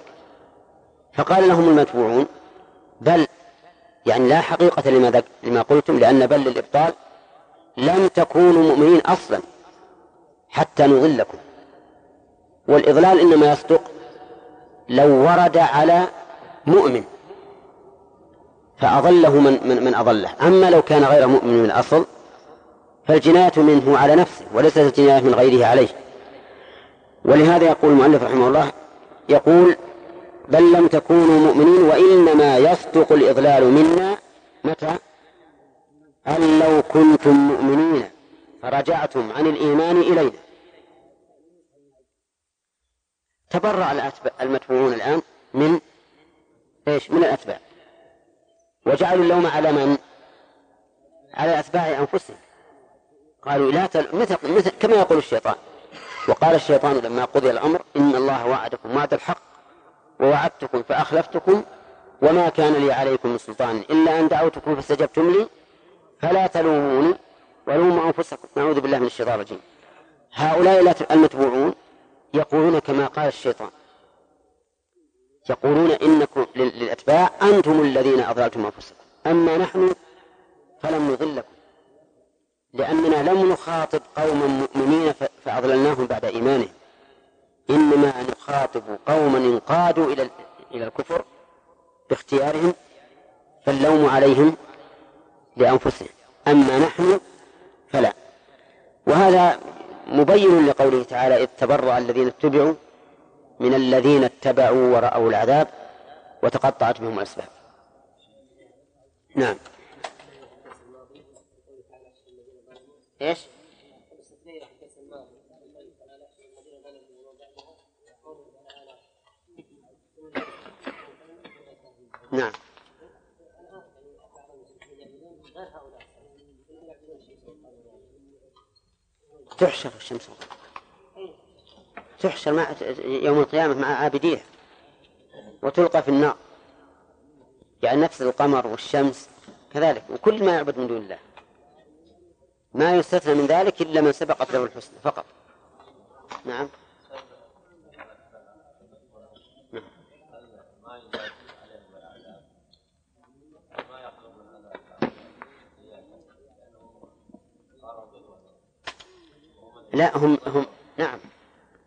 فقال لهم المتبوعون بل يعني لا حقيقة لما, لما قلتم لأن بل للإبطال لم تكونوا مؤمنين أصلا حتى نضلكم. والإضلال إنما يصدق لو ورد على مؤمن فأضله من, من, من أضله. أما لو كان غير مؤمن من الأصل فالجناية منه على نفسه وليست الجناية من غيره عليه. ولهذا يقول المؤلف رحمه الله يقول بل لم تكونوا مؤمنين وإنما يصدق الإضلال منا. متى؟ أن لو كنتم مؤمنين فرجعتم عن الإيمان إلينا. تبرع المتبوعون الآن من إيش؟ من الأتباع. وجعلوا اللوم على من؟ على أتباع أنفسهم. قالوا لا تل... مثل... مثل كما يقول الشيطان. وقال الشيطان لما قضي الأمر إن الله وعدكم وعد الحق ووعدتكم فأخلفتكم وما كان لي عليكم من سلطان إلا أن دعوتكم فاستجبتم لي فلا تلوموني ولوموا أنفسكم. نعوذ بالله من الشيطان الرجيم. هؤلاء المتبوعون يقولون كما قال الشيطان. يقولون إنكم للأتباع أنتم الذين أضللتم أنفسكم. أما نحن فلم نضلكم. لأننا لم نخاطب قوما مؤمنين فأضللناهم بعد إيمانهم. إنما نخاطب قوما انقادوا إلى إلى الكفر باختيارهم فاللوم عليهم لأنفسهم. أما نحن فلا. وهذا مبين لقوله تعالى إذ تبرأ الذين اتبعوا من الذين اتبعوا ورأوا العذاب وتقطعت بهم الأسباب. نعم. إيش؟ نعم. تحشر الشمس. تحشر مع يوم القيامة مع عابديه وتلقى في النار. يعني نفس القمر والشمس كذلك وكل ما يعبد من دون الله. ما يستثنى من ذلك إلا من سبقت له الحسنى فقط. نعم. لا هم هم نعم.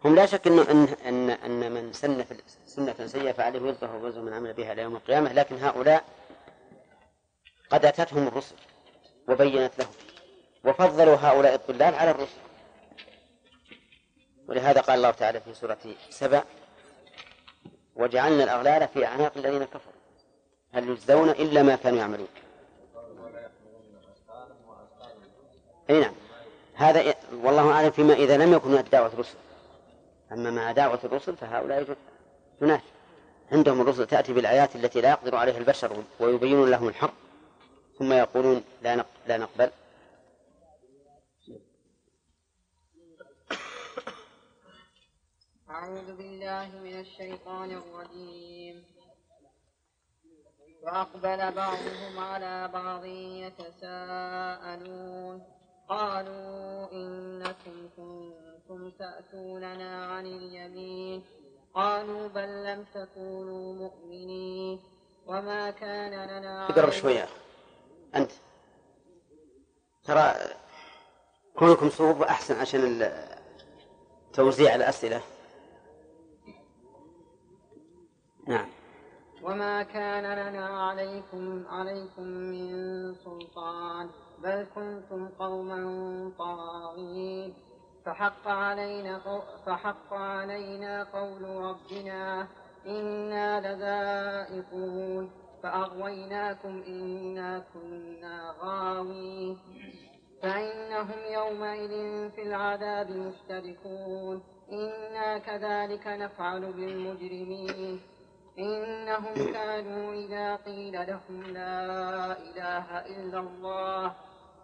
هم لا شك إنه ان ان إن من سن في سنة سيئة فعليه وزره ووزر من عمل بها إلى يوم القيامة لكن هؤلاء قد أتتهم الرسل وبينت لهم وفضلوا هؤلاء الضلال على الرسل. ولهذا قال الله تعالى في سورة سبع وجعلنا الأغلال في أعناق الذين كفروا. هل يجزون إلا ما كانوا يعملون؟ أي نعم. هذا والله أعلم فيما إذا لم يكن دعوة الرسل أما مع دعوة الرسل فهؤلاء جناح عندهم الرسل تأتي بالآيات التي لا يقدر عليها البشر ويبينون لهم الحق ثم يقولون لا لا نقبل. أعوذ بالله من الشيطان الرجيم. وأقبل بعضهم على بعض يتساءلون. قالوا إنكم كنتم تأتوننا عن اليمين. قالوا بل لم تكونوا مؤمنين. وما كان لنا اقرب شوية. أنت. ترى كونكم صوب أحسن عشان توزيع الأسئلة. نعم. وما كان لنا عليكم عليكم من سلطان. بل كنتم قوما طاغين. فحق علينا فحق علينا قول ربنا إنا لذائقون فأغويناكم إنا كنا غاوين فإنهم يومئذ في العذاب مشتركون إنا كذلك نفعل بالمجرمين إنهم كانوا إذا قيل لهم لا إله إلا الله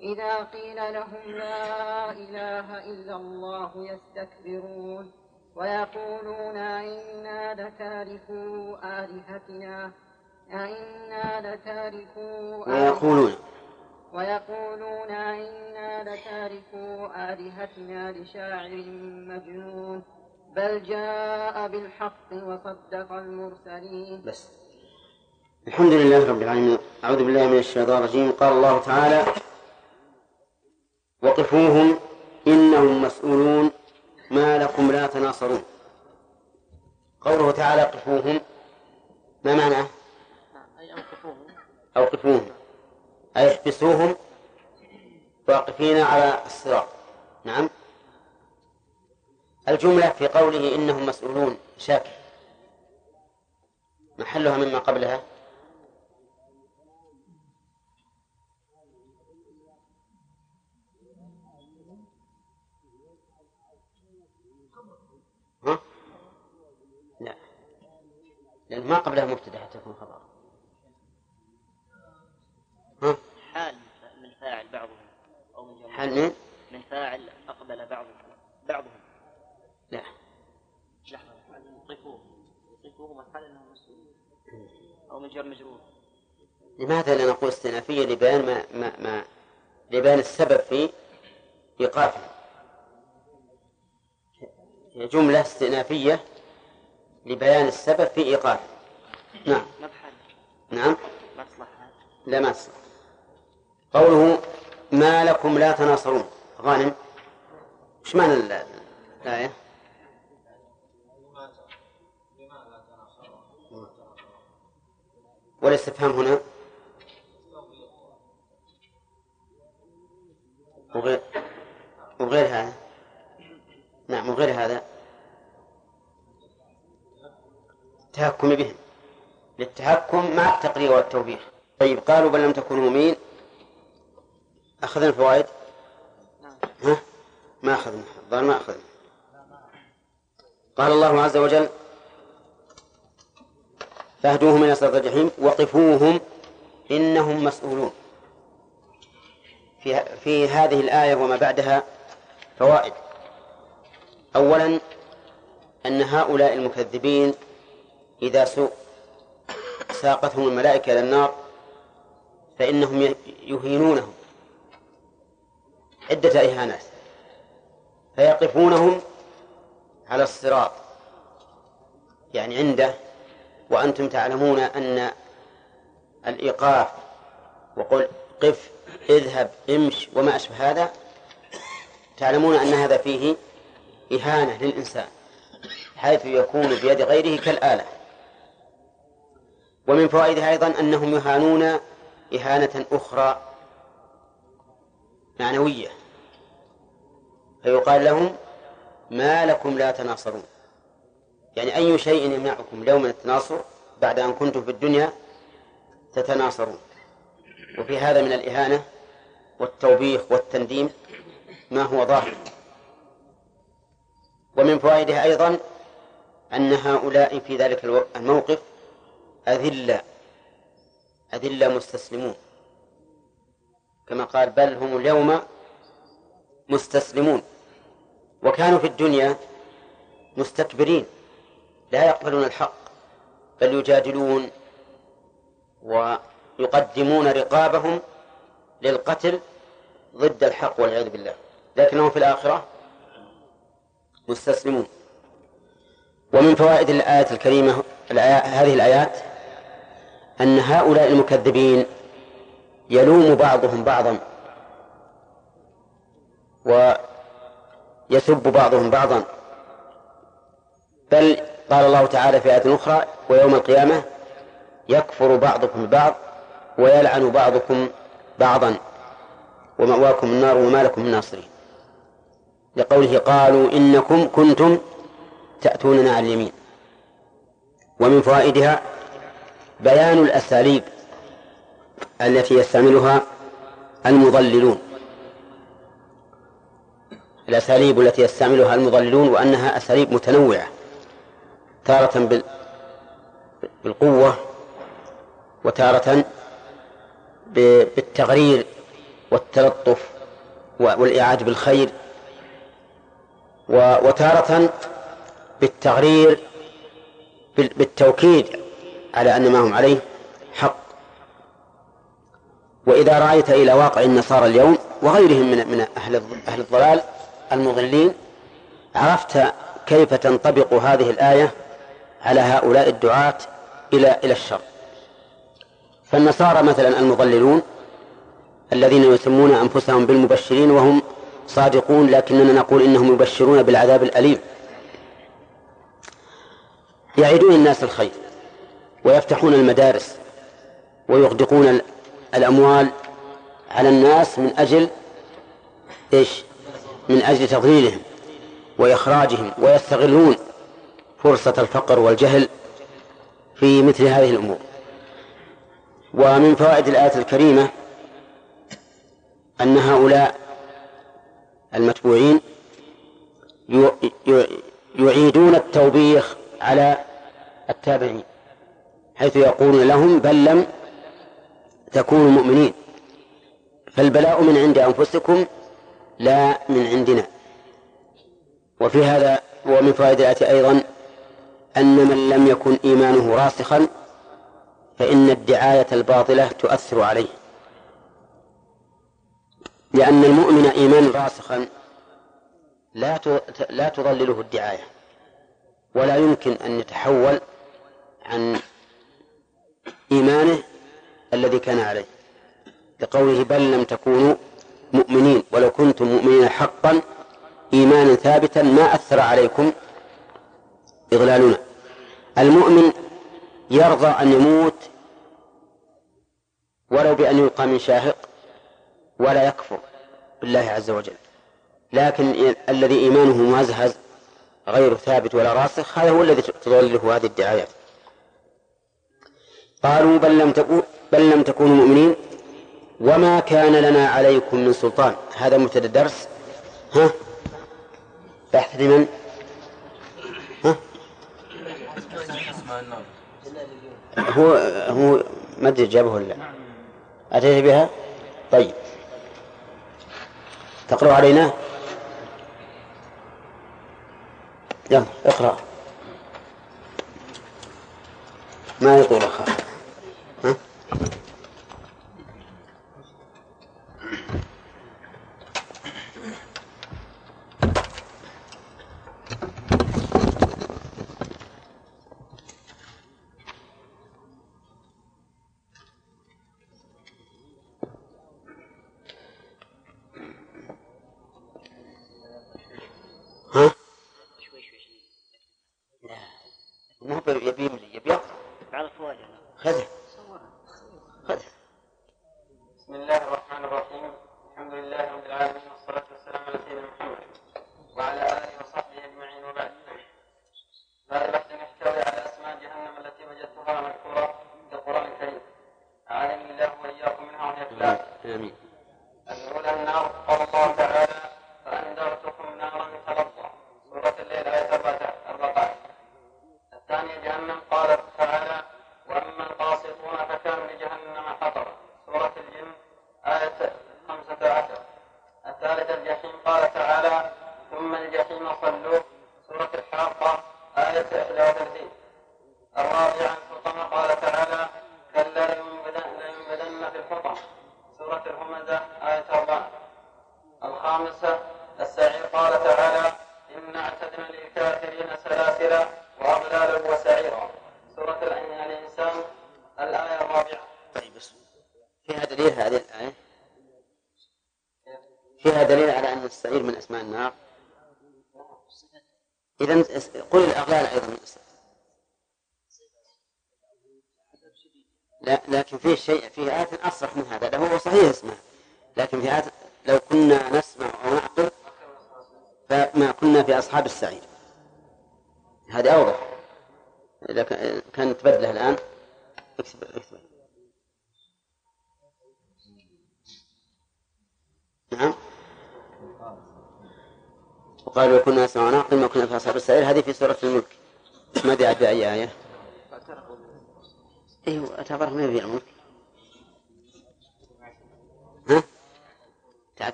إذا قيل لهم لا إله إلا الله يستكبرون ويقولون إنا لتاركو آلهتنا أئنا لتاركو ويقولون. ويقولون إنا لتاركو آلهتنا لشاعر مجنون بل جاء بالحق وصدق المرسلين. بس. الحمد لله رب العالمين. أعوذ بالله من الشيطان الرجيم. قال الله تعالى وقفوهم إنهم مسؤولون ما لكم لا تناصرون. قوله تعالى قفوهم ما معناه أي أوقفوهم أوقفوهم. أي احبسوهم. واقفين على الصراط. نعم. الجملة في قوله إنهم مسؤولون شاك محلها مما قبلها ها؟ لا لأن ما قبلها مبتدأ حتى يكون خبر. ها؟ حال من فاعل بعضهم أو من جمع حال من؟ من فاعل أقبل بعضهم. بعضهم. لا. لحظة حال أنهم مسؤولون أو من جر مجرور لماذا لا نقول استئنافية لبيان ما, ما, ما لبيان السبب في إيقافه هي جملة استئنافية لبيان السبب في إيقافه نعم. ما نعم. ما تصلح لا ما تصلح قوله ما لكم لا تناصرون. غانم. إيش معنى ال- الآية؟ والاستفهام هنا؟ وغير وغير هذا. نعم وغير هذا. التهكم بهم. للتهكم مع التقرير والتوبيخ. طيب قالوا بل لم تكونوا مؤمنين. أخذنا الفوائد؟ ها؟ ما أخذنا. الظاهر ما أخذنا. قال الله عز وجل فاهدوهم إلى صراط الجحيم وقفوهم إنهم مسؤولون. في في هذه الآية وما بعدها فوائد. أولا أن هؤلاء المكذبين إذا سوء ساقتهم الملائكة إلى النار فإنهم يهينونهم. عدة إهانات. فيقفونهم على الصراط. يعني عنده وأنتم تعلمون أن الإيقاف وقل قف اذهب امش وما أشبه هذا تعلمون أن هذا فيه إهانة للإنسان حيث يكون بيد غيره كالآلة. ومن فوائدها أيضا أنهم يهانون إهانة أخرى معنوية. فيقال لهم ما لكم لا تناصرون. يعني أي شيء يمنعكم اليوم من التناصر بعد أن كنتم في الدنيا تتناصرون. وفي هذا من الإهانة والتوبيخ والتنديم ما هو ظاهر. ومن فوائدها أيضا أن هؤلاء في ذلك الموقف أذلة. أذلة مستسلمون. كما قال بل هم اليوم مستسلمون. وكانوا في الدنيا مستكبرين. لا يقبلون الحق بل يجادلون ويقدمون رقابهم للقتل ضد الحق والعياذ بالله. لكنهم في الآخرة مستسلمون. ومن فوائد الآية الكريمة الآية هذه الآيات أن هؤلاء المكذبين يلوم بعضهم بعضا ويسب بعضهم بعضا. بل قال الله تعالى في آية أخرى ويوم القيامة يكفر بعضكم ببعض ويلعن بعضكم بعضا ومأواكم النار وما لكم من ناصرين. لقوله قالوا إنكم كنتم تأتوننا على اليمين. ومن فوائدها بيان الأساليب التي يستعملها المضللون. الأساليب التي يستعملها المضللون وأنها أساليب متنوعة تارة بال- بالقوة وتارة بالتغرير والتلطف و- والإعاج بالخير وتارة بالتغرير بالتوكيد على أن ما هم عليه حق. وإذا رأيت إلى واقع النصارى اليوم وغيرهم من من أهل أهل الضلال المضلين عرفت كيف تنطبق هذه الآية على هؤلاء الدعاة إلى إلى الشر. فالنصارى مثلا المضللون الذين يسمون أنفسهم بالمبشرين وهم صادقون لكننا نقول إنهم يبشرون بالعذاب الأليم. يعيدون الناس الخير. ويفتحون المدارس ويغدقون الأموال على الناس من أجل إيش؟ من أجل تضليلهم وإخراجهم ويستغلون فرصة الفقر والجهل في مثل هذه الأمور. ومن فوائد الآية الكريمة أن هؤلاء المتبوعين يعيدون التوبيخ على التابعين. حيث يقولون لهم بل لم تكونوا مؤمنين. فالبلاء من عند أنفسكم لا من عندنا. وفي هذا ومن فوائد الآية أيضا أن من لم يكن إيمانه راسخا فإن الدعاية الباطلة تؤثر عليه. لأن المؤمن إيمان راسخا لا لا تضلله الدعاية ولا يمكن أن يتحول عن إيمانه الذي كان عليه. لقوله بل لم تكونوا مؤمنين ولو كنتم مؤمنين حقا إيمانا ثابتا ما أثر عليكم إضلالنا المؤمن يرضى أن يموت ولو بأن يلقى من شاهق ولا يكفر بالله عز وجل. لكن الذي إيمانه مهزهز غير ثابت ولا راسخ هذا هو الذي تضلله هذه الدعايات. قالوا بل لم تكون بل لم تكونوا مؤمنين. وما كان لنا عليكم من سلطان. هذا مبتدأ الدرس ها؟ بحث لمن؟ ها؟ هو هو ما أدري جابه ولا لا. أتيت بها؟ طيب. تقرأ علينا؟ يلا اقرأ. ما يطول أخاك؟ Thank you.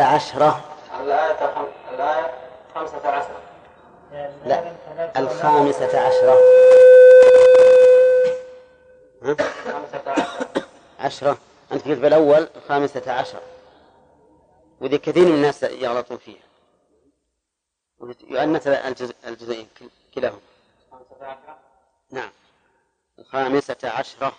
عشرة الآية. الآية خمسة عشر. لا الخامسة عشرة عشرة أنت قلت بالأول الخامسة عشرة وذي كثير من الناس يغلطون فيها. يؤنث الجزء الجزئين كل- كلاهما نعم. الخامسة عشرة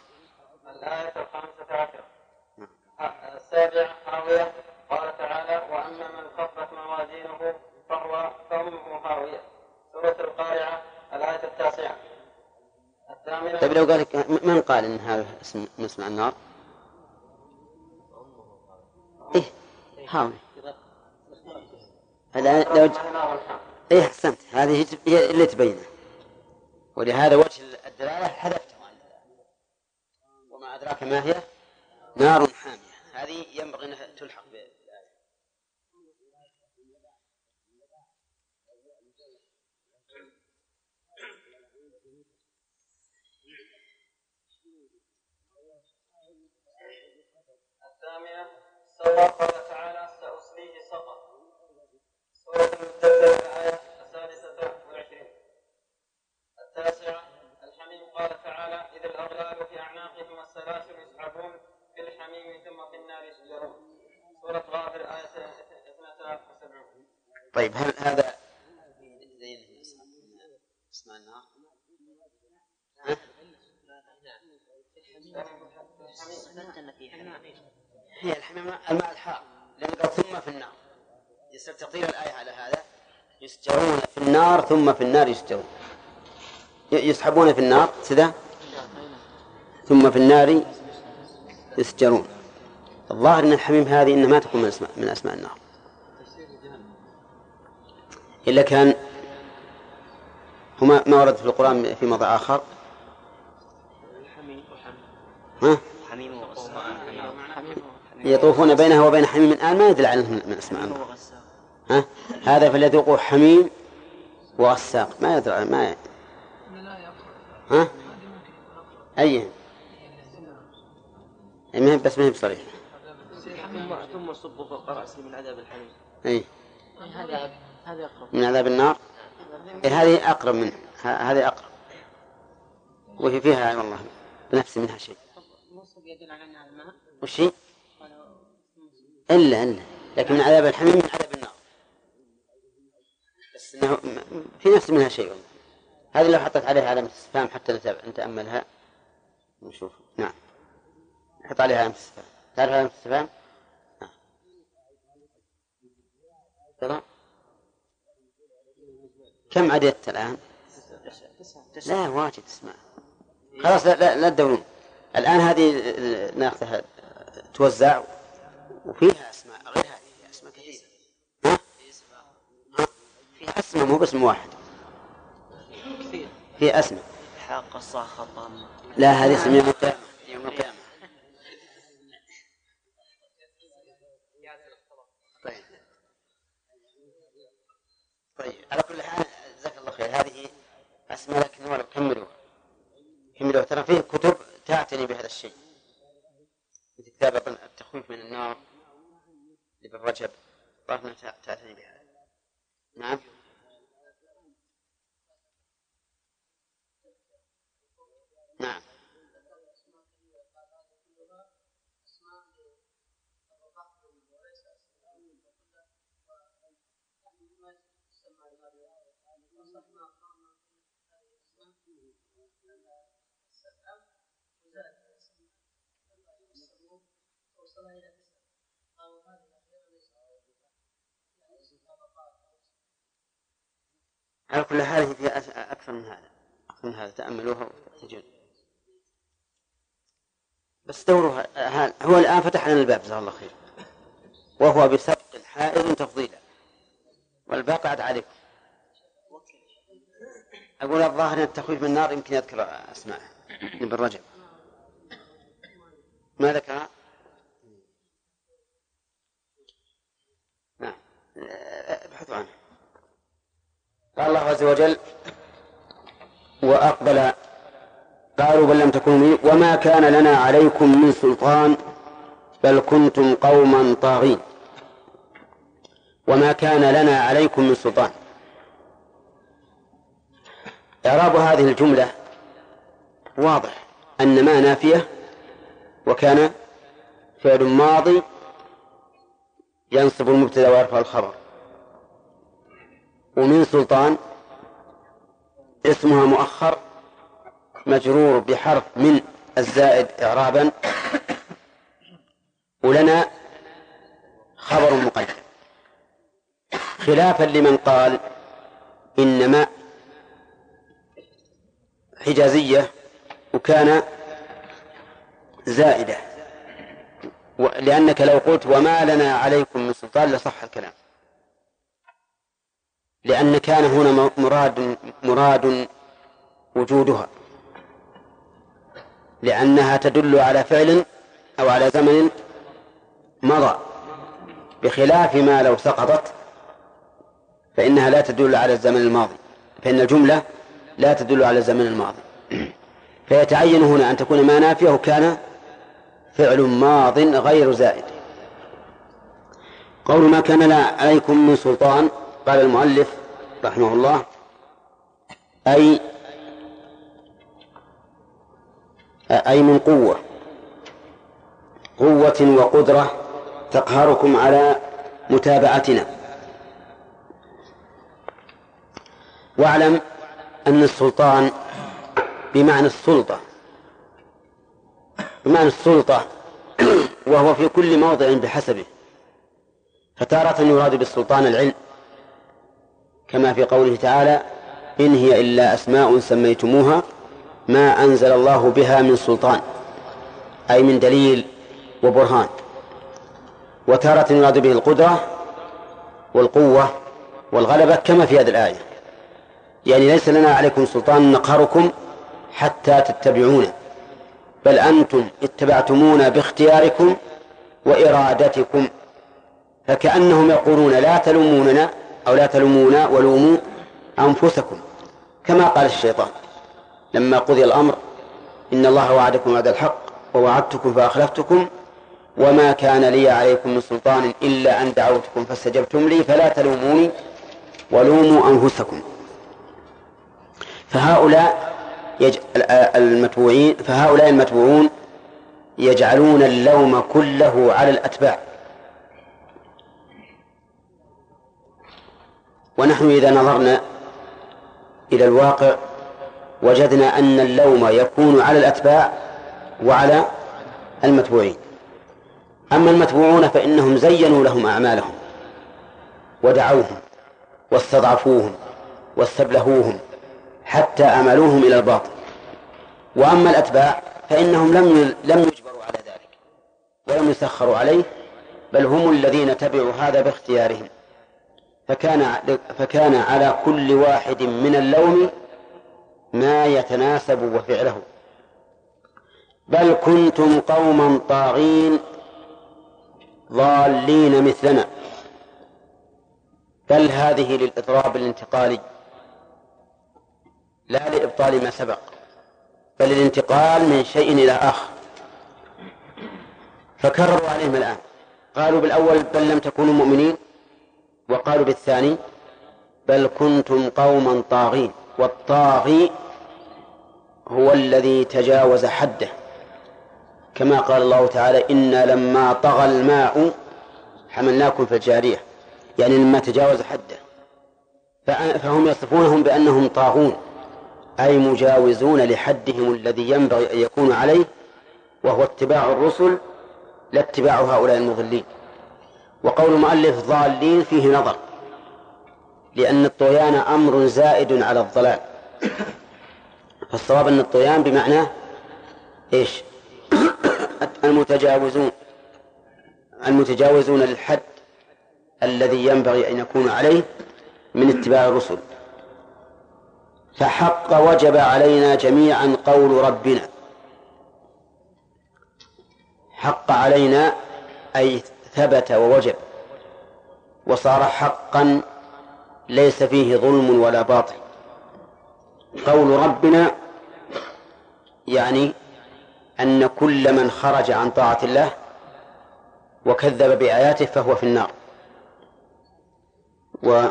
طيب لو قال من قال إن هذا اسم اسم النار؟ إيه حاول هذا لو إيه أحسنت. هذه هي اللي تبينه. ولهذا وجه الدلالة حذفته وما أدراك ما هي؟ نار حامية. هذه ينبغي أنها تلحق قال تعالى سأصليه سقر سورة المدثر الآية السادسة والعشرين. التاسعة الحميم قال تعالى إذ الأغلال في أعناقهم والسلاسل يسحبون في الحميم ثم في النار يسجرون. سورة غافر آية 72 طيب هل هذا زين اسماء النار؟ ها؟ أثبت أن في حميم هي الحمام الماء الحار لأن قال ثم في النار. يصير تقدير الآية على هذا. يسجرون في النار ثم في النار يسجرون يسحبون في النار سدى؟ ثم في النار يسجرون. الظاهر أن الحميم هذه إنها ما تكون من أسماء, من أسماء النار. إلا كان هما ما ورد في القرآن في موضع آخر. ها؟ يطوفون بينها وبين حميم. الآن ما يدل على من أسماء وغساق ها؟ هذا فليذوقوا حميم وغساق. ما يدرى ما ها؟ أي. ما هي بس ما هي بصريح. ثم ثم صبوا فوق رأسي من عذاب الحميم. أي. هذا هذا يقرب من عذاب النار؟ إيه هذه أقرب من ه- هذه أقرب. وهي فيها والله بنفس منها شيء. المصحف يدل على أنها الماء. وش إلا إلا. لكن من عذاب الحميم من عذاب النار. بس إنه في نفس منها شيء والله. هذه لو حطت عليها علامة استفهام حتى نتأملها نشوف. نعم. حط عليها علامة استفهام. تعرف علامة استفهام؟ نعم. ترى؟ كم عددت الآن؟ لا واجد اسمع. خلاص لا لا, لا تدورون. الآن هذه آه، ناخذها توزع. وفيها أسماء غير هذه أسماء كثيرة. ها؟ فيها أسماء مو باسم واحد. كثير. في أسماء. حاق الصاخة طامة لا هذه اسم يوم القيامة. يوم القيامة. طيب. طيب على كل حال جزاك الله خير. هذه أسماء لكن ولو كملوا كملوا ترى فيه كتب تعتني بهذا الشيء. مثل كتاب التخويف من النار. لابن رجب ظهرنا تعتني بهذا. نعم. نعم. على كل حال فيها أكثر من هذا من هذا. تأملوها وتجون بس دوروا ه- هو الآن فتح لنا الباب جزاه الله خير. وهو بسبق حائز تفضيلا. والباقي عاد عليكم أقول الظاهر أن التخويف من النار يمكن يذكر أسماء ابن رجب. ما ذكر؟ نعم. ابحثوا عنه. قال الله عز وجل وأقبل قالوا بل لم تكونوا وما كان لنا عليكم من سلطان بل كنتم قوما طاغين. وما كان لنا عليكم من سلطان. إعراب هذه الجملة واضح أن ما نافية وكان فعل ماضي ينصب المبتدأ ويرفع الخبر. ومن سلطان اسمها مؤخر مجرور بحرف من الزائد إعرابا. ولنا خبر مقدم. خلافا لمن قال إنما حجازية وكان زائدة. لأنك لو قلت وما لنا عليكم من سلطان لصح الكلام. لأن كان هنا مراد مراد وجودها. لأنها تدل على فعل أو على زمن مضى. بخلاف ما لو سقطت فإنها لا تدل على الزمن الماضي. فإن الجملة لا تدل على الزمن الماضي. فيتعين هنا أن تكون ما نافية وكان فعل ماض غير زائد. قول ما كان عليكم من سلطان قال المؤلف رحمه الله أي أي من قوة قوة وقدرة تقهركم على متابعتنا. واعلم أن السلطان بمعنى السلطة بمعنى السلطة وهو في كل موضع بحسبه. فتارة يراد بالسلطان العلم. كما في قوله تعالى إن هي إلا أسماء سميتموها ما أنزل الله بها من سلطان أي من دليل وبرهان. وتارة يراد به القدرة والقوة والغلبة كما في هذه الآية. يعني ليس لنا عليكم سلطان نقهركم حتى تتبعونا بل أنتم اتبعتمونا باختياركم وإرادتكم فكأنهم يقولون لا تلوموننا أو لا تلومونا ولوموا أنفسكم. كما قال الشيطان لما قضي الأمر إن الله وعدكم وعد الحق ووعدتكم فأخلفتكم وما كان لي عليكم من سلطان إلا أن دعوتكم فاستجبتم لي فلا تلوموني ولوموا أنفسكم. فهؤلاء يج... المتبوعين فهؤلاء المتبوعون يجعلون اللوم كله على الأتباع. ونحن إذا نظرنا إلى الواقع وجدنا أن اللوم يكون على الأتباع وعلى المتبوعين. أما المتبوعون فإنهم زينوا لهم أعمالهم ودعوهم واستضعفوهم واستبلهوهم حتى أملوهم إلى الباطل. وأما الأتباع فإنهم لم لم يجبروا على ذلك ولم يسخروا عليه بل هم الذين تبعوا هذا باختيارهم. فكان فكان على كل واحد من اللوم ما يتناسب وفعله. بل كنتم قوما طاغين ضالين مثلنا. بل هذه للإضراب الانتقالي. لا لإبطال ما سبق بل الانتقال من شيء إلى آخر. فكرروا عليهم الآن. قالوا بالأول بل لم تكونوا مؤمنين. وقالوا بالثاني بل كنتم قوما طاغين والطاغي هو الذي تجاوز حده. كما قال الله تعالى إنا لما طغى الماء حملناكم في الجارية. يعني لما تجاوز حده. فهم يصفونهم بأنهم طاغون أي مجاوزون لحدهم الذي ينبغي أن يكون عليه وهو اتباع الرسل لا اتباع هؤلاء المضلين. وقول المؤلف ضالين فيه نظر. لأن الطغيان أمر زائد على الضلال. فالصواب أن الطغيان بمعنى إيش؟ المتجاوزون. المتجاوزون للحد الذي ينبغي أن يكون عليه من اتباع الرسل. فحق وجب علينا جميعا قول ربنا. حق علينا أي ثبت ووجب وصار حقا ليس فيه ظلم ولا باطل. قول ربنا يعني أن كل من خرج عن طاعة الله وكذب بآياته فهو في النار. و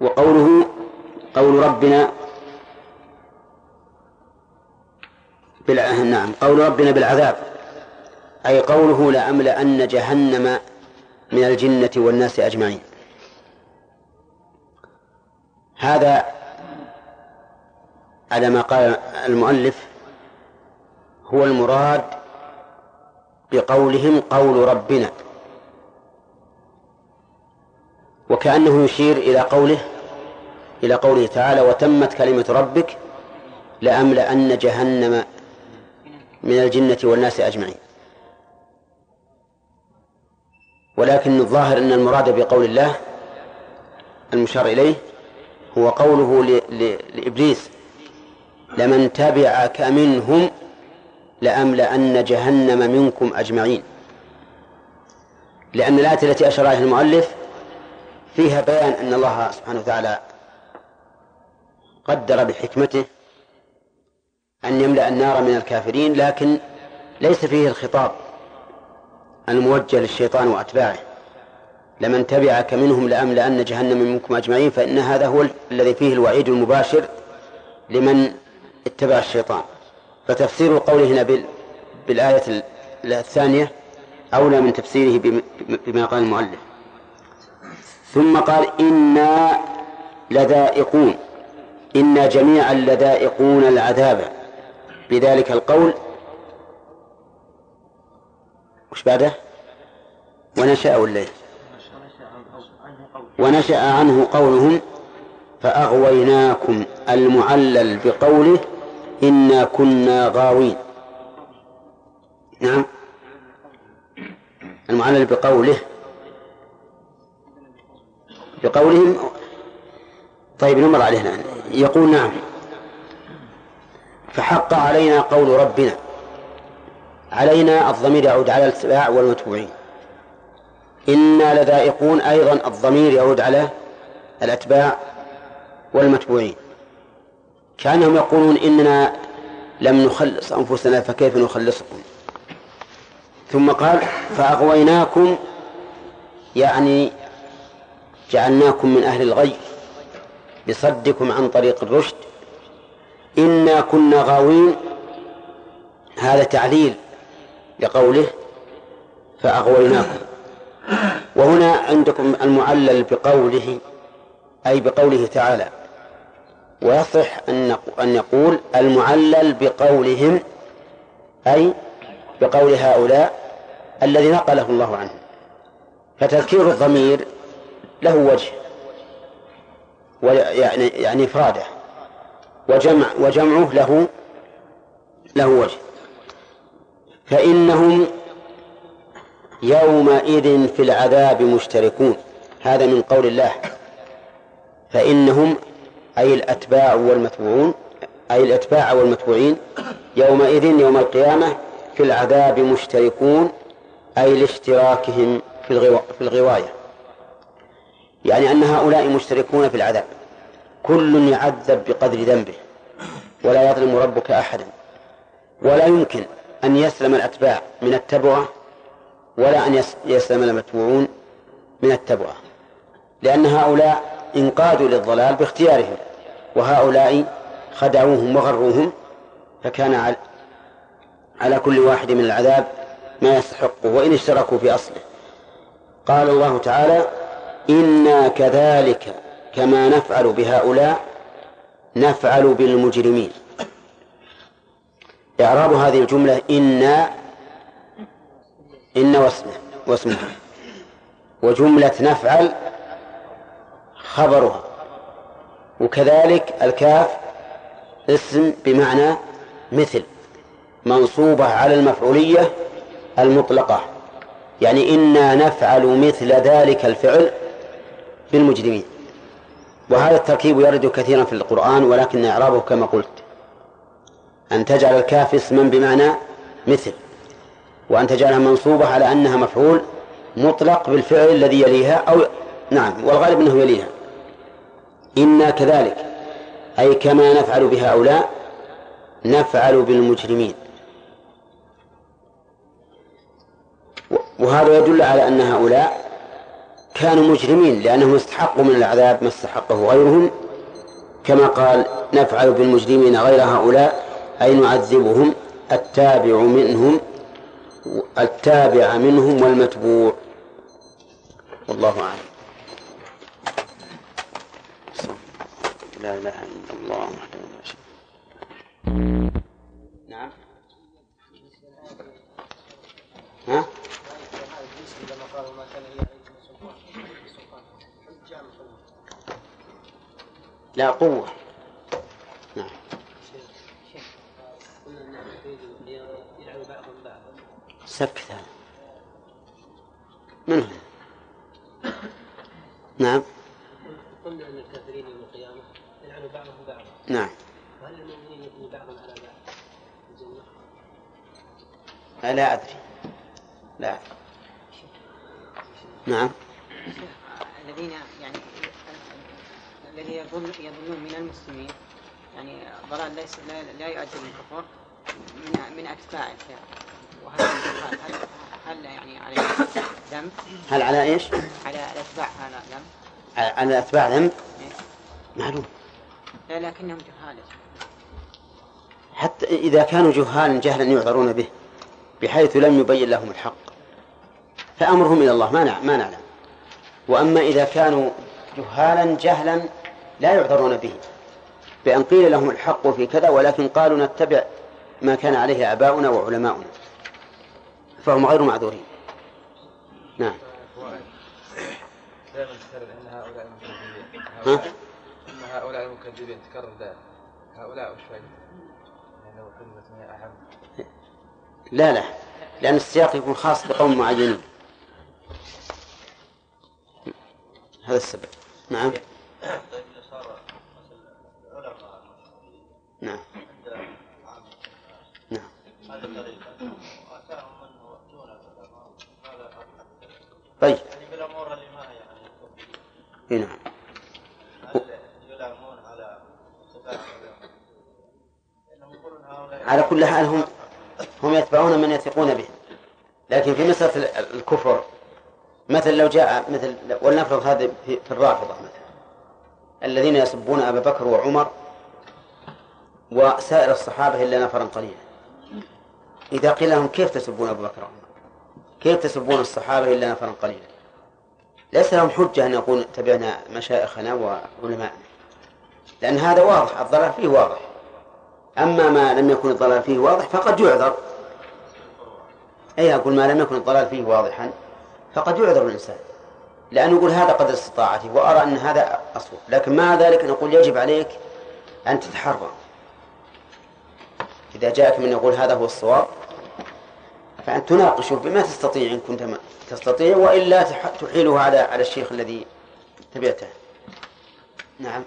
وقوله قول ربنا بالع... نعم قول ربنا بالعذاب. أي قوله لأملأن جهنم من الجنة والناس أجمعين. هذا على ما قال المؤلف هو المراد بقولهم قول ربنا. وكأنه يشير إلى قوله إلى قوله تعالى وتمت كلمة ربك لأملأن جهنم من الجنة والناس أجمعين ولكن الظاهر أن المراد بقول الله المشار إليه هو قوله لإبليس لمن تبعك منهم لأملأن جهنم منكم أجمعين. لأن الآية التي أشار إليها المؤلف فيها بيان أن الله سبحانه وتعالى قدر بحكمته أن يملأ النار من الكافرين لكن ليس فيه الخطاب. الموجه للشيطان وأتباعه. لمن تبعك منهم لأملأن جهنم منكم أجمعين فإن هذا هو الذي فيه الوعيد المباشر لمن اتبع الشيطان. فتفسير قوله هنا بالآية الثانية أولى من تفسيره بما قال المؤلف. ثم قال إنا لذائقون إنا جميعا لذائقون العذاب. بذلك القول وش بعده؟ ونشأ الليل. ونشأ عنه قولهم فأغويناكم المعلل بقوله إنا كنا غاوين. نعم. المعلل بقوله بقولهم طيب نمر عليه الآن يقول نعم. فحق علينا قول ربنا. علينا الضمير يعود على الاتباع والمتبوعين. إنا لذائقون أيضا الضمير يعود على الأتباع والمتبوعين. كأنهم يقولون إننا لم نخلص أنفسنا فكيف نخلصكم؟ ثم قال فأغويناكم يعني جعلناكم من أهل الغي بصدكم عن طريق الرشد. إنا كنا غاوين. هذا تعليل لقوله فأغويناكم. وهنا عندكم المعلل بقوله أي بقوله تعالى. ويصح أن أن يقول المعلل بقولهم أي بقول هؤلاء الذي نقله الله عنه فتذكير الضمير له وجه ويعني يعني إفراده. وجمع وجمعه له له وجه. فإنهم يومئذ في العذاب مشتركون. هذا من قول الله. فإنهم أي الأتباع والمتبوعون أي الأتباع والمتبوعين يومئذ يوم القيامة في العذاب مشتركون أي لاشتراكهم في, الغو... في الغواية. يعني أن هؤلاء مشتركون في العذاب. كل يعذب بقدر ذنبه. ولا يظلم ربك أحدا. ولا يمكن أن يسلم الأتباع من التبعة ولا أن يسلم المتبوعون من التبعة لأن هؤلاء انقادوا للضلال باختيارهم وهؤلاء خدعوهم وغروهم فكان على كل واحد من العذاب ما يستحقه وإن اشتركوا في أصله. قال الله تعالى إنا كذلك كما نفعل بهؤلاء نفعل بالمجرمين. إعراب هذه الجملة إنا إن واسمه واسمها وجملة نفعل خبرها. وكذلك الكاف اسم بمعنى مثل منصوبة على المفعولية المطلقة. يعني إنا نفعل مثل ذلك الفعل بالمجرمين. وهذا التركيب يرد كثيرا في القرآن ولكن إعرابه كما قلت. أن تجعل الكاف اسما بمعنى مثل وأن تجعلها منصوبة على أنها مفعول مطلق بالفعل الذي يليها أو نعم والغالب أنه يليها. إنا كذلك أي كما نفعل بهؤلاء نفعل بالمجرمين. وهذا يدل على أن هؤلاء كانوا مجرمين لأنهم استحقوا من العذاب ما استحقه غيرهم كما قال نفعل بالمجرمين غير هؤلاء أي نعذبهم التابع منهم التابع منهم والمتبوع. والله أعلم. لا إله إلا الله وحده لا شريك نعم. ها؟ لا قوة. سكت هذا من هو؟ نعم. قلنا ان الكافرين يوم القيامه يلعن بعضهم بعضا نعم. وهل المؤمنين يثني بعضهم على بعض في الجنه؟ لا أدري. لا. أدري نعم. الذين يعني الذي يظن يظنون من المسلمين يعني ضلال ليس لا, يؤدي للكفر من من اتباع الكافر وهل هل يعني عليه ذنب؟ هل على إيش؟ على الأتباع هذا ذنب؟ على أتباع ذنب؟ إيه. معلوم. لا لكنهم جهالة حتى إذا كانوا جهالا جهلا يعذرون به بحيث لم يبين لهم الحق. فأمرهم إلى الله ما ما نعلم. وأما إذا كانوا جهالا جهلا لا يعذرون به. بأن قيل لهم الحق في كذا ولكن قالوا نتبع ما كان عليه آباؤنا وعلماؤنا. فهم غير معذورين. نعم. دائما تكرر إن هؤلاء المكذبين؟ هؤلاء إن هؤلاء المكذبين تكرر دائما. هؤلاء وش فائدة؟ يعني لا لا. لأن السياق يكون خاص بقوم معينين. هذا السبب. نعم. نعم. نعم. طيب بالامور اللي ما يعني إي نعم. على كل حال هم هم يتبعون من يثقون به. لكن في مسألة ال- الكفر مثل لو جاء مثل ولنفرض هذا في الرافضة مثلا. الذين يسبون أبا بكر وعمر وسائر الصحابة إلا نفرا قليلا. إذا قيل لهم كيف تسبون أبا بكر وعمر؟ كيف تسبون الصحابة إلا نفرا قليلا؟ ليس لهم حجة أن يقول تبعنا مشايخنا وعلماءنا. لأن هذا واضح الضلال فيه واضح. أما ما لم يكن الضلال فيه واضح فقد يعذر. أي أقول ما لم يكن الضلال فيه واضحا فقد يعذر الإنسان. لأنه يقول هذا قدر استطاعتي وأرى أن هذا أصوب. لكن مع ذلك نقول يجب عليك أن تتحرى. إذا جاءك من يقول هذا هو الصواب فأن تناقشه بما تستطيع إن كنت ما تستطيع وإلا تح- تحيله على على الشيخ الذي تبعته. نعم.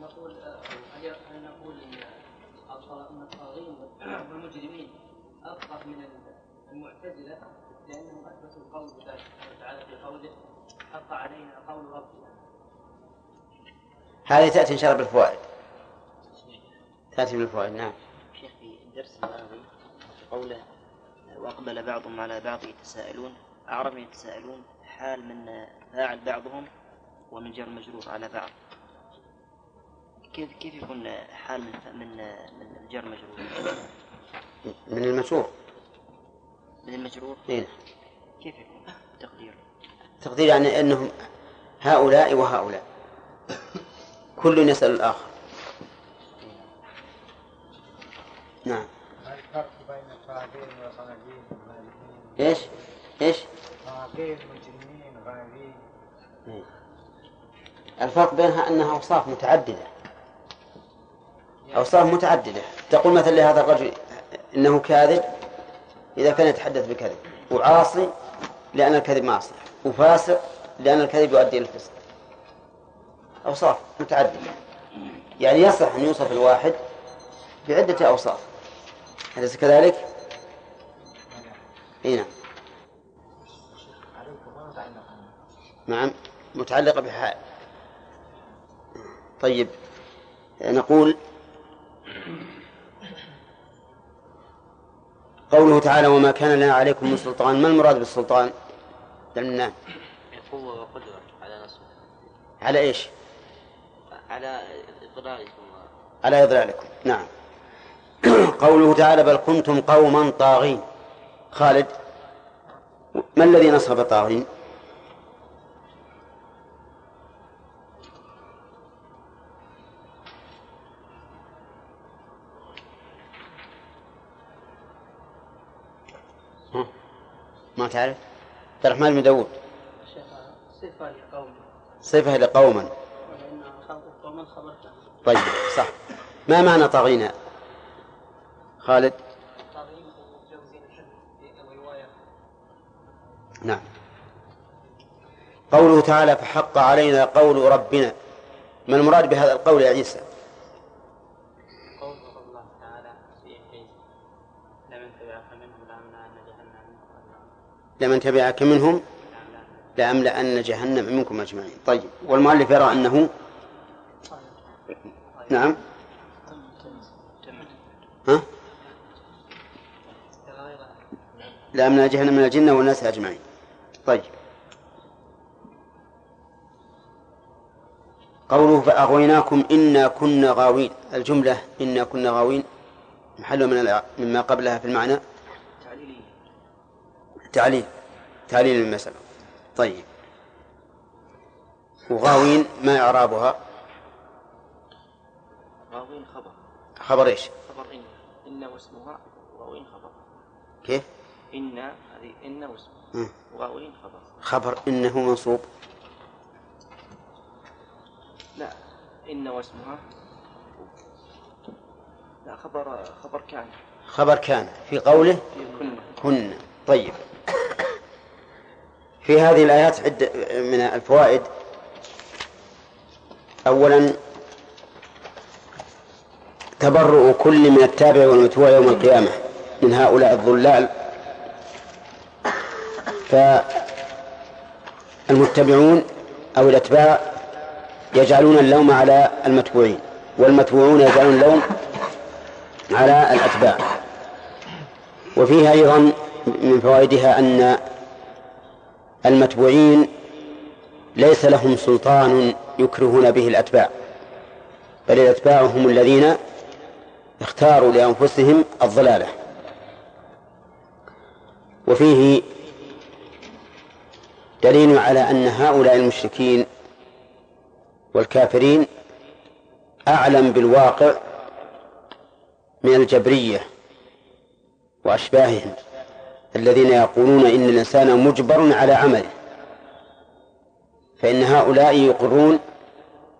نقول آه، هل هل نقول إن الطاغين والمجرمين افقه من المعتزلة لأنهم أثبتوا القول بذلك. سبحانه وتعالى في قوله حق علينا قول ربنا. هذه تأتي إن شاء الله بالفوائد. تأتي بالفوائد نعم. شيخ في الدرس الماضي قوله وأقبل بعضهم على بعض يتساءلون أعرب يتساءلون حال من فاعل بعضهم ومن جر مجرور على بعض. كيف كيف يكون حال من من من الجر مجرور؟ من المشهور من المجرور؟ إيه. كيف يكون تقدير تقدير يعني أنهم هؤلاء وهؤلاء. كل يسأل الآخر. نعم. الفرق بين وصناديق غالبين إيه. الفرق بينها أنها أوصاف متعددة. أوصاف متعددة. تقول مثلا لهذا الرجل إنه كاذب إذا كان يتحدث بكذب. وعاصي لأن الكذب معصية. وفاسق لأن الكذب يؤدي إلى الفسق. أوصاف متعددة. يعني يصح أن يوصف الواحد بعدة أوصاف. أليس كذلك؟ إي نعم. نعم متعلقة بحال طيب نقول قوله تعالى وما كان لنا عليكم من سلطان. ما المراد بالسلطان؟ لأن قوة وقدرة على نصره على إيش؟ على إضلالكم. على إضلالكم نعم. قوله تعالى بل كنتم قوما طاغين. خالد ما الذي نصب طاغين؟ ما تعرف؟ عبد الرحمن بن شيخ صفة لقوم. صفة لقوما طيب صح. ما معنى طاغين؟ خالد طاغين متجاوزين الحد في رواية نعم. قوله تعالى فحق علينا قول ربنا. ما المراد بهذا القول يا عيسى؟ قول الله تعالى في عيسى لمن تبعك منهم لأملأن جهنم. منكم لمن تبعك منهم لأملأن جهنم منكم أجمعين. طيب والمؤلف يرى أنه نعم. ها؟ لأملأن جهنم من الجنة والناس أجمعين. طيب. قوله فأغويناكم إنا كنا غاوين. الجملة إنا كنا غاوين محل من مما قبلها في المعنى. تعليل. تعليل المسألة. طيب. وغاوين ما إعرابها؟ غاوين خبر. خبر إيش؟ خبر إن. إن واسمها غاوين خبر. كيف؟ إن هذه إن واسمها. خبر خبر إنه منصوب. لا إن واسمها لا خبر خبر كان. خبر كان. في قوله كنا. كن طيب. في هذه الآيات عدة من الفوائد. أولا تبرؤ كل من التابع والمتبوع يوم القيامة من هؤلاء الضلال فالمتبعون أو الأتباع يجعلون اللوم على المتبوعين والمتبوعون يجعلون اللوم على الأتباع. وفيها أيضا من فوائدها أن المتبوعين ليس لهم سلطان يكرهون به الأتباع بل الأتباع هم الذين اختاروا لأنفسهم الضلالة. وفيه دليل على أن هؤلاء المشركين والكافرين أعلم بالواقع من الجبرية وأشباههم الذين يقولون إن الإنسان مجبر على عمله فإن هؤلاء يقرون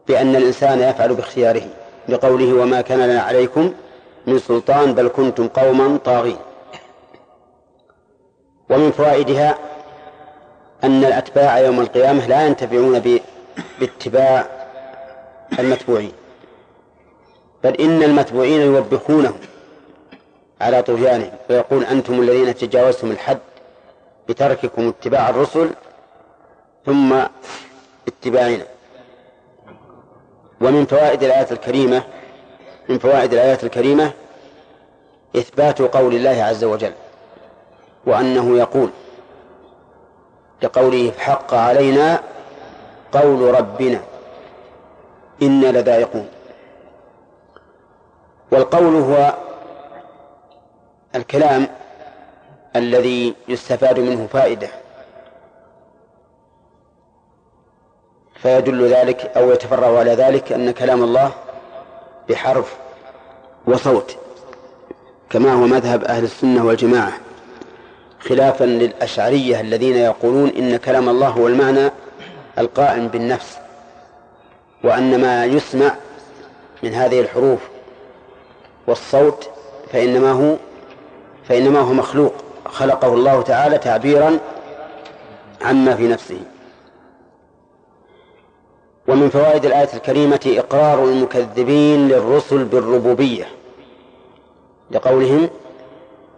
بأن الإنسان يفعل باختياره لقوله وما كان لنا عليكم من سلطان بل كنتم قوما طاغين. ومن فوائدها أن الأتباع يوم القيامة لا ينتفعون باتباع المتبوعين بل إن المتبوعين يوبخونهم على طغيانهم ويقول أنتم الذين تجاوزتم الحد بترككم اتباع الرسل ثم اتباعنا. ومن فوائد الآية الكريمة من فوائد الآية الكريمة إثبات قول الله عز وجل وأنه يقول لقوله حق علينا قول ربنا إنا لذائقون والقول هو الكلام الذي يستفاد منه فائدة فيدل ذلك أو يتفرع على ذلك أن كلام الله بحرف وصوت كما هو مذهب أهل السنة والجماعة. خلافا للأشعرية الذين يقولون إن كلام الله هو المعنى القائم بالنفس وأن ما يسمع من هذه الحروف والصوت فإنما هو فإنما هو مخلوق. خلقه الله تعالى تعبيرا عما في نفسه. ومن فوائد الآية الكريمة إقرار المكذبين للرسل بالربوبية لقولهم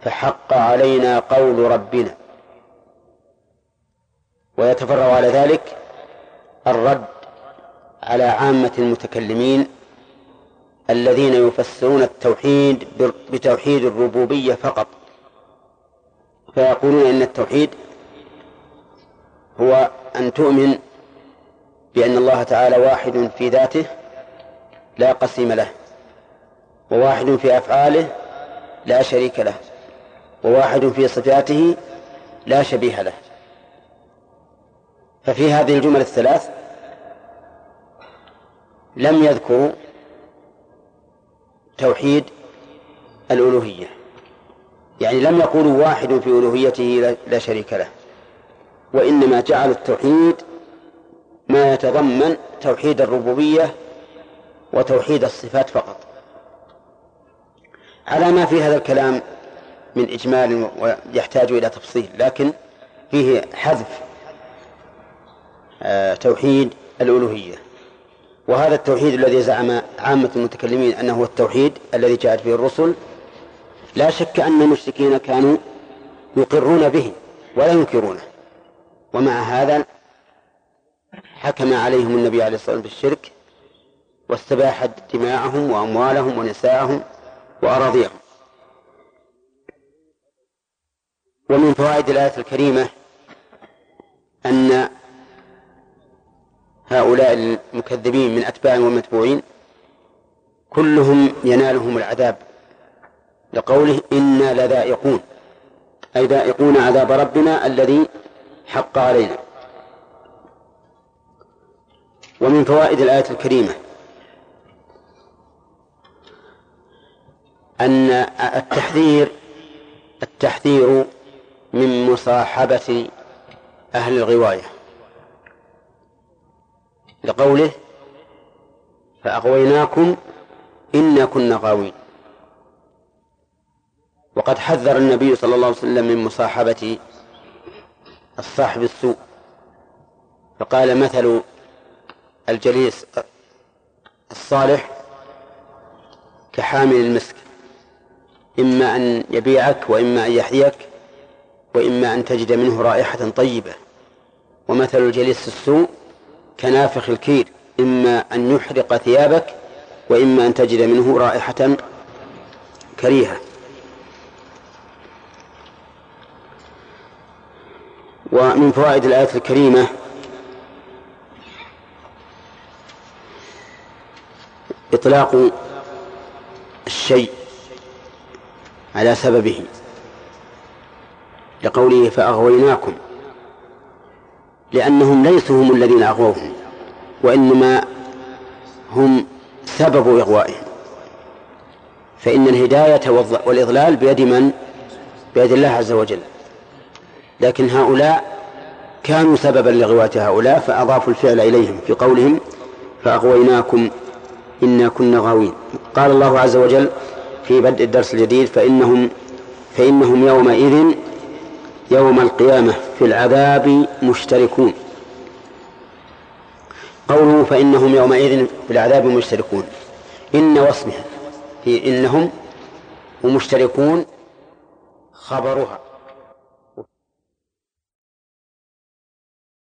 فحق علينا قول ربنا. ويتفرع على ذلك الرد على عامة المتكلمين الذين يفسرون التوحيد بتوحيد الربوبية فقط. فيقولون إن التوحيد هو أن تؤمن بأن الله تعالى واحد في ذاته لا قسيم له وواحد في أفعاله لا شريك له. وواحد في صفاته لا شبيه له. ففي هذه الجمل الثلاث لم يذكروا توحيد الألوهية. يعني لم يقولوا واحد في ألوهيته لا شريك له. وإنما جعلوا التوحيد ما يتضمن توحيد الربوبية وتوحيد الصفات فقط. على ما في هذا الكلام من إجمال ويحتاج إلى تفصيل لكن فيه حذف آه، توحيد الألوهية. وهذا التوحيد الذي زعم عامة المتكلمين أنه هو التوحيد الذي جاءت به الرسل لا شك أن المشركين كانوا يقرون به ولا ينكرونه. ومع هذا حكم عليهم النبي عليه الصلاة والسلام بالشرك واستباح دماءهم وأموالهم ونساءهم وأراضيهم. ومن فوائد الآية الكريمة أن هؤلاء المكذبين من أتباع ومتبوعين كلهم ينالهم العذاب لقوله إنا لذائقون أي ذائقون عذاب ربنا الذي حق علينا. ومن فوائد الآية الكريمة أن التحذير التحذير من مصاحبة أهل الغواية. لقوله فأغويناكم إنا كنا غاوين وقد حذر النبي صلى الله عليه وسلم من مصاحبة الصاحب السوء. فقال مثل الجليس الصالح كحامل المسك إما أن يبيعك وإما أن يحييك وإما أن تجد منه رائحة طيبة. ومثل الجليس السوء كنافخ الكير إما أن يحرق ثيابك وإما أن تجد منه رائحة كريهة. ومن فوائد الآية الكريمة إطلاق الشيء على سببه. لقوله فأغويناكم لأنهم ليسوا هم الذين أغووهم وإنما هم سبب إغوائهم فإن الهداية والإضلال بيد من؟ بيد الله عز وجل لكن هؤلاء كانوا سببا لغواية هؤلاء فأضافوا الفعل إليهم في قولهم فأغويناكم إنا كنا غاوين قال الله عز وجل في بدء الدرس الجديد فإنهم فإنهم يومئذ يوم القيامة في العذاب مشتركون. قوله فإنهم يومئذ في العذاب مشتركون. إن واسمها في إنهم ومشتركون خبرها.